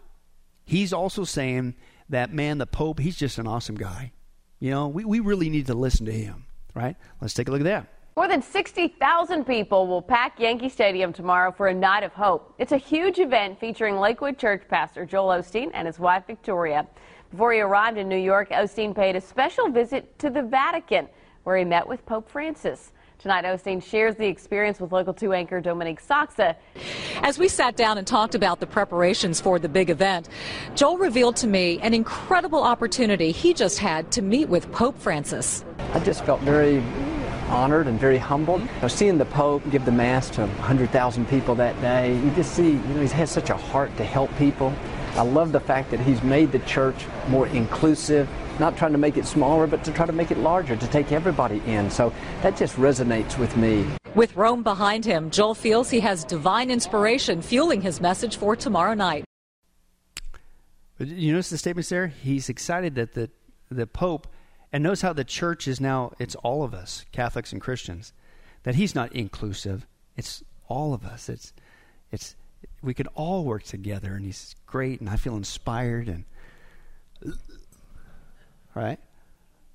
He's also saying that, man, the Pope, he's just an awesome guy. You know, we, we really need to listen to him, right? Let's take a look at that. More than 60,000 people will pack Yankee Stadium tomorrow for a night of hope. It's a huge event featuring Lakewood Church pastor Joel Osteen and his wife Victoria. Before he arrived in New York, Osteen paid a special visit to the Vatican, where he met with Pope Francis. Tonight, Osteen shares the experience with Local 2 anchor Dominique Sachse. As we sat down and talked about the preparations for the big event, Joel revealed to me an incredible opportunity he just had to meet with Pope Francis. I just felt very honored and very humbled. Mm-hmm. You know, seeing the Pope give the Mass to 100,000 people that day, you just see, you know, he's had such a heart to help people. I love the fact that he's made the church more inclusive, not trying to make it smaller, but to try to make it larger, to take everybody in. So that just resonates with me. With Rome behind him, Joel feels he has divine inspiration fueling his message for tomorrow night. You notice the statements there? He's excited that the, the Pope and notice how the church is now, it's all of us, Catholics and Christians, that he's not inclusive. It's all of us. It's it's we could all work together, and he's great, and I feel inspired, and right.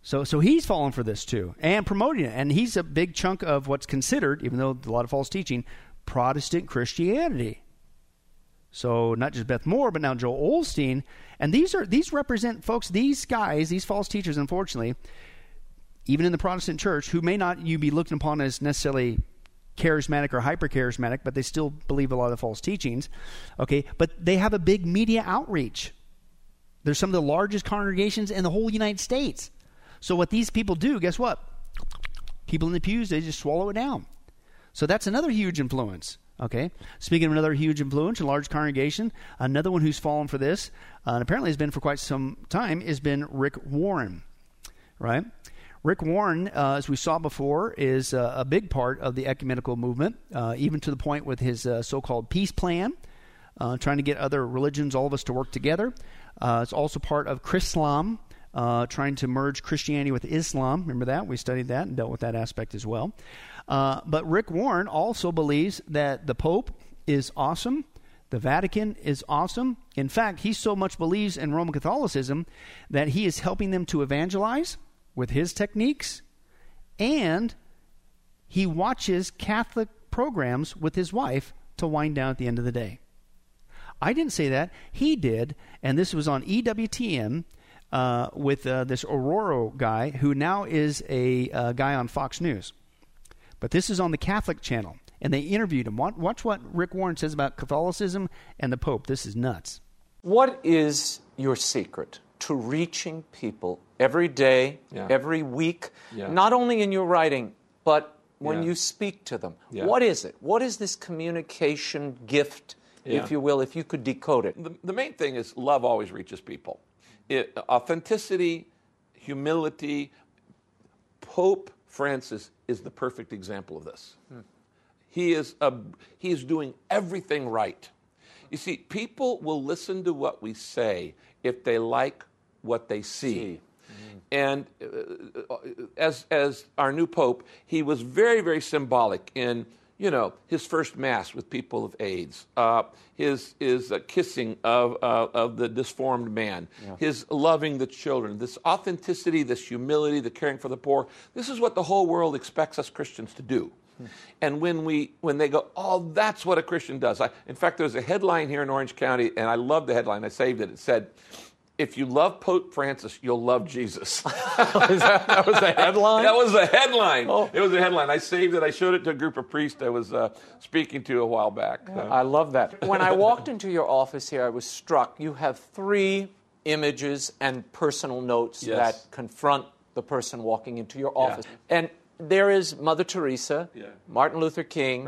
So, so he's falling for this too and promoting it. And he's a big chunk of what's considered, even though a lot of false teaching, Protestant Christianity. So not just Beth Moore, but now Joel Osteen. And these are these represent folks, these guys, these false teachers, unfortunately, even in the Protestant church, who may not you be looked upon as necessarily charismatic or hyper charismatic, but they still believe a lot of false teachings. Okay, but they have a big media outreach. They're some of the largest congregations in the whole United States. So what these people do, guess what? People in the pews, they just swallow it down. So that's another huge influence. Okay. Speaking of another huge influence, a large congregation, another one who's fallen for this, uh, and apparently has been for quite some time, has been Rick Warren. Right. Rick Warren, uh, as we saw before, is uh, a big part of the ecumenical movement, uh, even to the point with his uh, so-called peace plan, uh, trying to get other religions, all of us, to work together. it's also part of Chrislam, uh, trying to merge Christianity with Islam. Remember that? We studied that and dealt with that aspect as well. Uh, but Rick Warren also believes that the Pope is awesome. The Vatican is awesome. In fact, he so much believes in Roman Catholicism that he is helping them to evangelize with his techniques, and he watches Catholic programs with his wife to wind down at the end of the day. I didn't say that. He did, and this was on EWTN uh, with uh, this Arroyo guy who now is a uh, guy on Fox News. But this is on the Catholic channel, and they interviewed him. Watch what Rick Warren says about Catholicism and the Pope. This is nuts. What is your secret to reaching people every day, Yeah. every week, Yeah. not only in your writing, but when Yeah. you speak to them? Yeah. What is it? What is this communication gift, Yeah. if you will, if you could decode it? The, the main thing is love always reaches people. It, authenticity, humility. Pope Francis is the perfect example of this. Hmm. He is a, he is doing everything right. You see, people will listen to what we say if they like what they see. Hmm. And uh, uh, as as our new pope, he was very very symbolic in you know his first mass with people of AIDS, uh, his his uh, kissing of uh, of the disformed man, Yeah. his loving the children, this authenticity, this humility, the caring for the poor. This is what the whole world expects us Christians to do. And when we when they go, oh, that's what a Christian does. I, in fact, there's a headline here in Orange County, and I love the headline. I saved it. It said, "If you love Pope Francis, you'll love Jesus." that, was a headline. That was a headline. It was a headline. I saved it. I showed it to a group of priests I was uh, speaking to a while back. Uh, I love that. When I walked into your office here, I was struck. You have three images and personal notes Yes. that confront the person walking into your office. And there is Mother Teresa, Martin Luther King,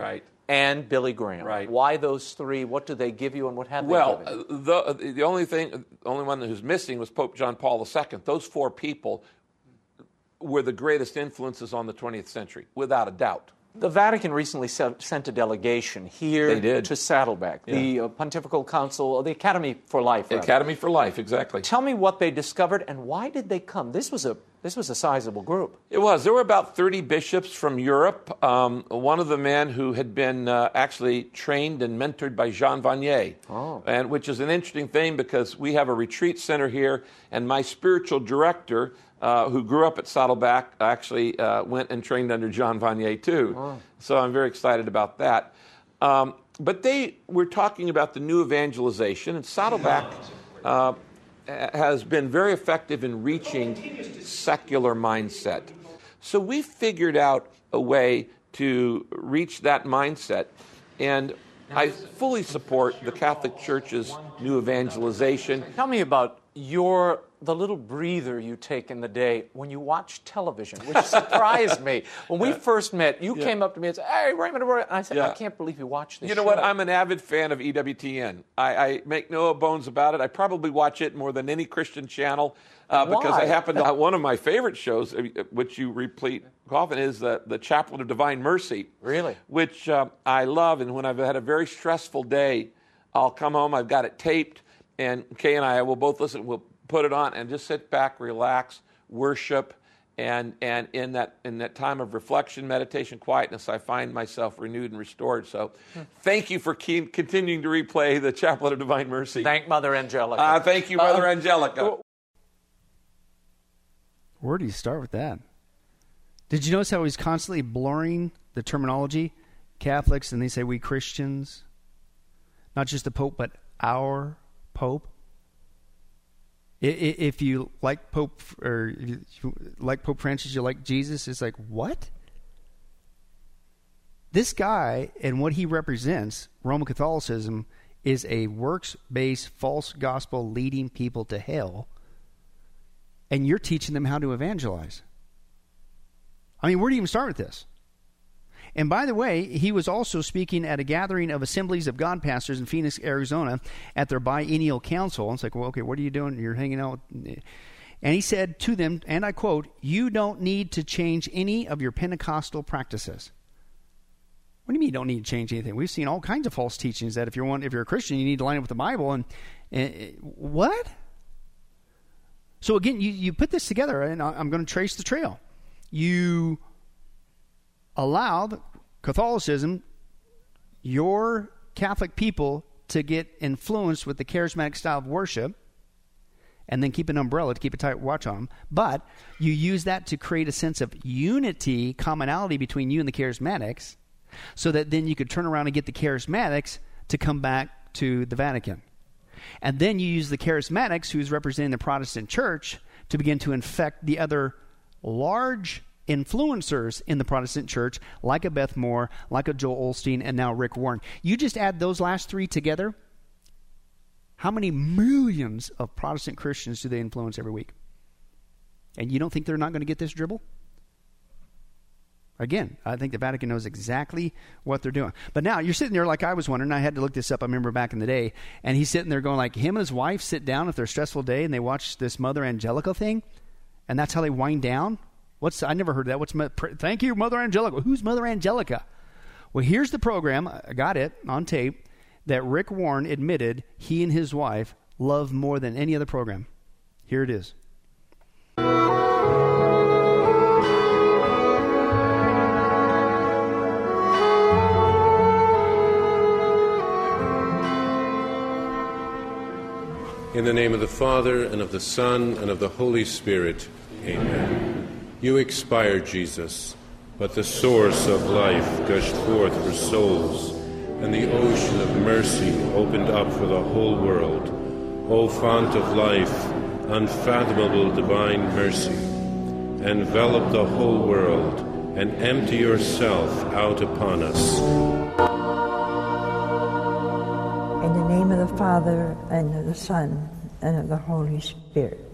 and Billy Graham. Right. Why those three? What do they give you, and what have Well, they given? uh, the, the only thing, only one who's missing was Pope John Paul II. Those four people were the greatest influences on the 20th century, without a doubt. The Vatican recently sent a delegation here to Saddleback, the uh, Pontifical Council, the Academy for Life. rather. Academy for Life, exactly. Tell me what they discovered and why did they come? This was a this was a sizable group. It was. There were about 30 bishops from Europe. Um, one of the men who had been uh, actually trained and mentored by Jean Vanier, Oh. and which is an interesting thing because we have a retreat center here, and my spiritual director, uh, who grew up at Saddleback, actually uh, went and trained under John Vanier too. Oh. So I'm very excited about that. Um, but they were talking about the new evangelization, and Saddleback. Uh, has been very effective in reaching secular mindset. So we figured out a way to reach that mindset, and I fully support the Catholic Church's new evangelization. Tell me about your the little breather you take in the day when you watch television, which surprised me. When we first met, you Yeah. came up to me and said, "Hey, Raymond," and I said, Yeah. "I can't believe you watch this." You know show." what? I'm an avid fan of EWTN. I, I make no bones about it. I probably watch it more than any Christian channel uh, because I happen to. One of my favorite shows, uh, which you replete often, is the, the Chaplet of Divine Mercy. Really? Which uh, I love. And when I've had a very stressful day, I'll come home, I've got it taped, and Kay and I will both listen. We'll put it on and just sit back, relax, worship, And, and in, that, in that time of reflection, meditation, quietness, I find myself renewed and restored. So thank you for keep, continuing to replay the Chaplet of Divine Mercy. Thank Mother Angelica. Uh, thank you, Mother Uh, Angelica. Where do you start with that? Did you notice how he's constantly blurring the terminology? Catholics, and they say we Christians. Not just the Pope, but our Pope. If you like Pope or like Pope Francis, you like Jesus. It's like what? This guy and what he represents, Roman Catholicism, is a works-based false gospel leading people to hell. And you're teaching them how to evangelize. I mean, where do you even start with this? And by the way, he was also speaking at a gathering of Assemblies of God pastors in Phoenix, Arizona, at their biennial council. It's like, well, okay, what are you doing? You're hanging out. And he said to them, and I quote, You don't need to change any of your Pentecostal practices. What do you mean you don't need to change anything? We've seen all kinds of false teachings that if you're one, if you're a Christian, you need to line up with the Bible. And, and what? So again, you, you put this together, and I- I'm going to trace the trail. You allowed Catholicism, your Catholic people, to get influenced with the charismatic style of worship, and then keep an umbrella to keep a tight watch on them. But you use that to create a sense of unity, commonality between you and the charismatics, so that then you could turn around and get the charismatics to come back to the Vatican. And then you use the charismatics, who's representing the Protestant church, to begin to infect the other large influencers in the Protestant church, like a Beth Moore, like a Joel Osteen, and now Rick Warren. You just add those last three together. How many millions of Protestant Christians do they influence every week? And you don't think they're not going to get this dribble? Again, I think the Vatican knows exactly what they're doing. But now you're sitting there like I was wondering. I had to look this up. I remember back in the day, and he's sitting there going like, him and his wife sit down after a stressful day, and they watch this Mother Angelica thing, and that's how they wind down. What's I never heard that. What's thank you, Mother Angelica? Who's Mother Angelica? Well, here's the program. I got it on tape that Rick Warren admitted he and his wife love more than any other program. Here it is. In the name of the Father, and of the Son, and of the Holy Spirit. Amen. You expired, Jesus, but the source of life gushed forth for souls, and the ocean of mercy opened up for the whole world. O fount of life, unfathomable divine mercy, envelop the whole world and empty yourself out upon us. In the name of the Father, and of the Son, and of the Holy Spirit.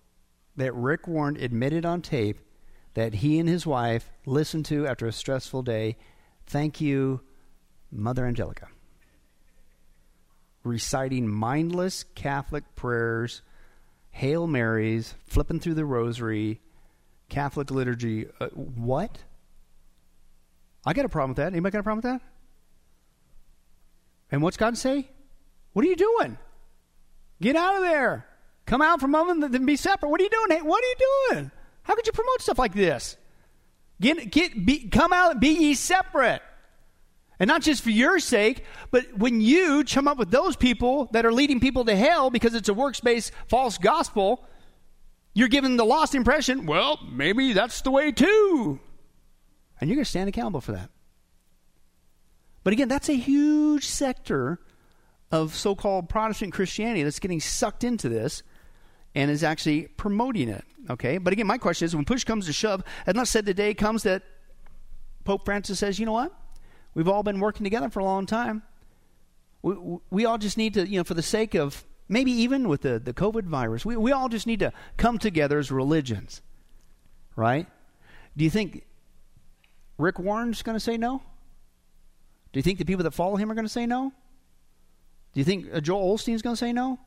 that Rick Warren admitted on tape that he and his wife listened to after a stressful day. Thank you, Mother Angelica. Reciting mindless Catholic prayers, Hail Marys, flipping through the rosary, Catholic liturgy. Uh, what? I got a problem with that. Anybody got a problem with that? And what's God say? What are you doing? Get out of there. Come out from among them and be separate. What are you doing? Hey, what are you doing? How could you promote stuff like this? Get, get, be, come out and be ye separate. And not just for your sake, but when you chum up with those people that are leading people to hell because it's a works based false gospel, You're giving the lost impression, well, maybe that's the way too. And you're going to stand accountable for that. But again, that's a huge sector of so called Protestant Christianity that's getting sucked into this and is actually promoting it. Okay? But again, my question is when push comes to shove, has not said the day comes that Pope Francis says, you know what? We've all been working together for a long time. We, we all just need to, you know, for the sake of maybe even with the, the COVID virus, we, we all just need to come together as religions. Right? Do you think Rick Warren's going to say no? Do you think the people that follow him are going to say no? Do you think uh, Joel Osteen's going to say no?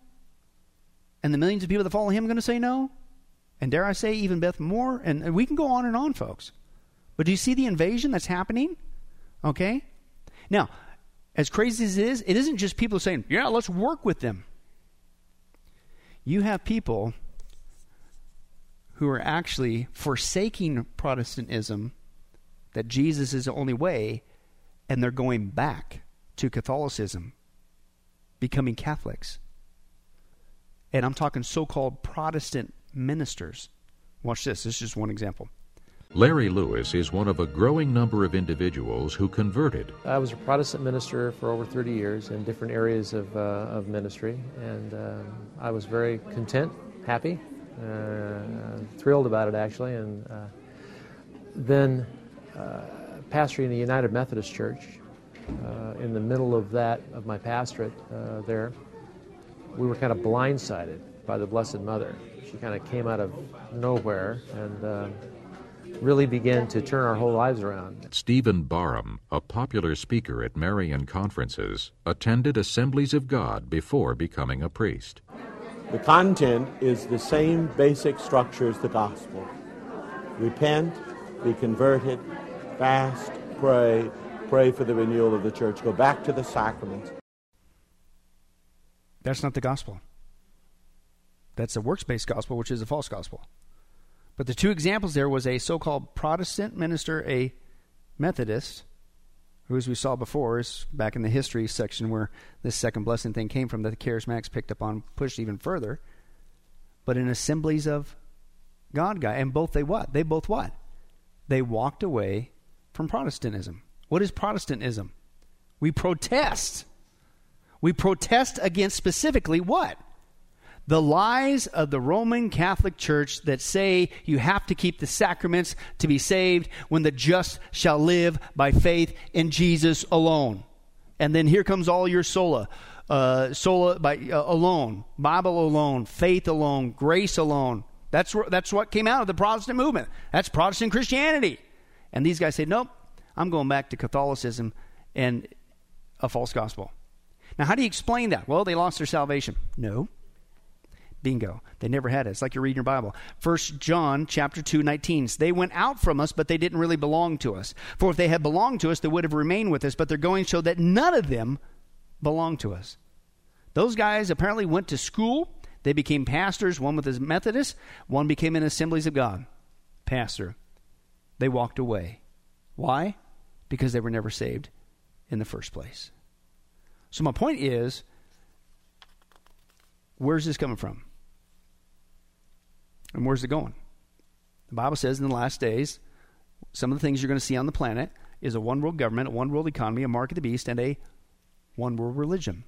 And the millions of people that follow him going to say no? And dare I say, even Beth Moore? And, and we can go on and on, folks. But do you see the invasion that's happening? Okay? Now, as crazy as it is, it isn't just people saying, yeah, let's work with them. You have people who are actually forsaking Protestantism, that Jesus is the only way, and they're going back to Catholicism, becoming Catholics. And I'm talking so called Protestant ministers. Watch this. This is just one example. Larry Lewis is one of a growing number of individuals who converted. I was a Protestant minister for over 30 years in different areas of, uh, of ministry, and uh, I was very content, happy, uh, thrilled about it actually. And uh, then, uh, pastoring the United Methodist Church, uh, in the middle of that, of my pastorate there, we were kind of blindsided by the Blessed Mother. She kind of came out of nowhere and uh, really began to turn our whole lives around. Stephen Barham, a popular speaker at Marian conferences, attended Assemblies of God before becoming a priest. The content is the same basic structure as the gospel repent, be converted, fast, pray, pray for the renewal of the church, go back to the sacraments. That's not the gospel. That's a works based gospel, which is a false gospel. But the two examples there was a so called Protestant minister, a Methodist, who, as we saw before, is back in the history section where this second blessing thing came from that the charismatics picked up on, pushed even further. But in assemblies of God guy, and both they what? They both what? They walked away from Protestantism. What is Protestantism? We protest. We protest against specifically what? the lies of the Roman Catholic Church that say you have to keep the sacraments to be saved when the just shall live by faith in Jesus alone. And then here comes all your sola. Uh, sola by uh, alone, Bible alone, faith alone, grace alone. That's that's what came out of the Protestant movement. That's Protestant Christianity. And these guys say, nope, I'm going back to Catholicism and a false gospel. Now, how do you explain that? Well, they lost their salvation. No, Bingo. They never had it. It's like you're reading your Bible. First John chapter 2, 19. They went out from us, but they didn't really belong to us. For if they had belonged to us, they would have remained with us, but they're going so that none of them belong to us. Those guys apparently went to school. They became pastors. One was Methodist, one became an Assemblies of God. Pastor. They walked away. Why? Because they were never saved in the first place. So my point is, where's this coming from? And where's it going? The Bible says in the last days, some of the things you're going to see on the planet is a one world government, a one world economy, a mark of the beast, and a one world religion.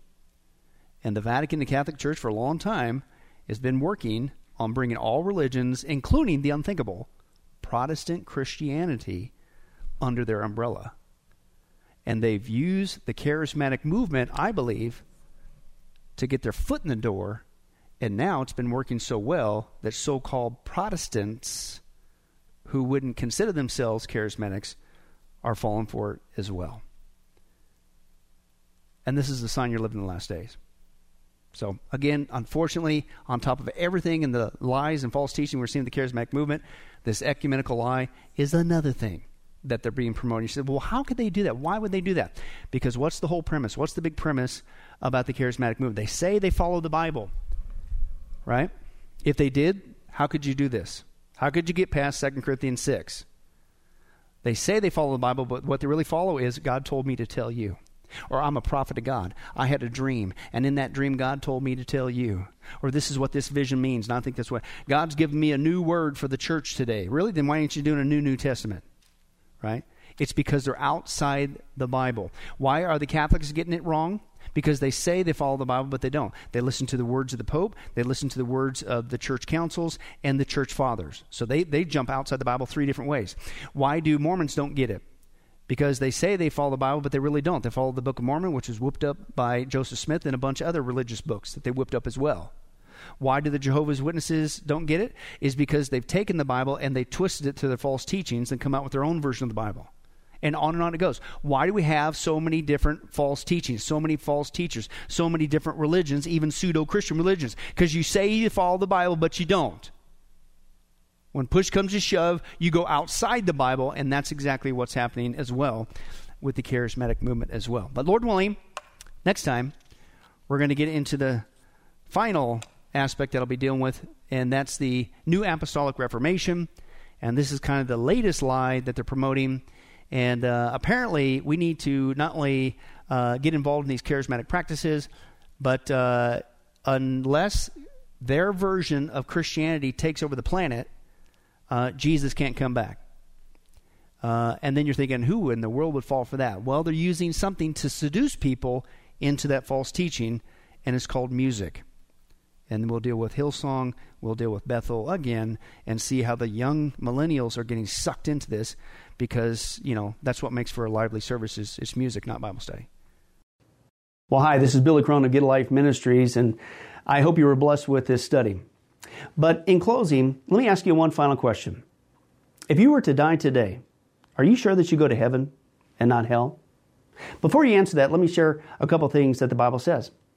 And the Vatican, the Catholic Church, for a long time, has been working on bringing all religions, including the unthinkable, Protestant Christianity, under their umbrella. And they've used the charismatic movement, I believe, to get their foot in the door and now it's been working so well that so called Protestants who wouldn't consider themselves charismatics are falling for it as well. And this is the sign you're living in the last days. So, again, unfortunately, on top of everything and the lies and false teaching we're seeing in the charismatic movement, this ecumenical lie is another thing that they're being promoted. You said, well, how could they do that? Why would they do that? Because what's the whole premise? What's the big premise about the charismatic movement? They say they follow the Bible right? If they did, how could you do this? How could you get past 2 Corinthians 6? They say they follow the Bible, but what they really follow is God told me to tell you. Or I'm a prophet of God. I had a dream, and in that dream, God told me to tell you. Or this is what this vision means. And I think that's what God's given me a new word for the church today. Really? Then why aren't you doing a new New Testament? Right? It's because they're outside the Bible. Why are the Catholics getting it wrong? Because they say they follow the Bible, but they don't. They listen to the words of the Pope, they listen to the words of the church councils and the church fathers. So they, they jump outside the Bible three different ways. Why do Mormons don't get it? because they say they follow the Bible, but they really don't. They follow the Book of Mormon, which was whipped up by Joseph Smith, and a bunch of other religious books that they whipped up as well. Why do the Jehovah's Witnesses don't get it? Is because they've taken the Bible and they twisted it to their false teachings and come out with their own version of the Bible. And on and on it goes. Why do we have so many different false teachings, so many false teachers, so many different religions, even pseudo Christian religions? Because you say you follow the Bible, but you don't. When push comes to shove, you go outside the Bible, and that's exactly what's happening as well with the charismatic movement as well. But Lord willing, next time we're going to get into the final aspect that I'll be dealing with, and that's the New Apostolic Reformation. And this is kind of the latest lie that they're promoting. And uh, apparently, we need to not only uh, get involved in these charismatic practices, but uh, unless their version of Christianity takes over the planet, uh, Jesus can't come back. Uh, and then you're thinking, who in the world would fall for that? Well, they're using something to seduce people into that false teaching, and it's called music. And we'll deal with Hillsong, we'll deal with Bethel again, and see how the young millennials are getting sucked into this because, you know, that's what makes for a lively service is, is music, not Bible study. Well, hi, this is Billy Crone of Get a Life Ministries, and I hope you were blessed with this study. But in closing, let me ask you one final question. If you were to die today, are you sure that you go to heaven and not hell? Before you answer that, let me share a couple things that the Bible says.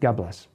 God bless.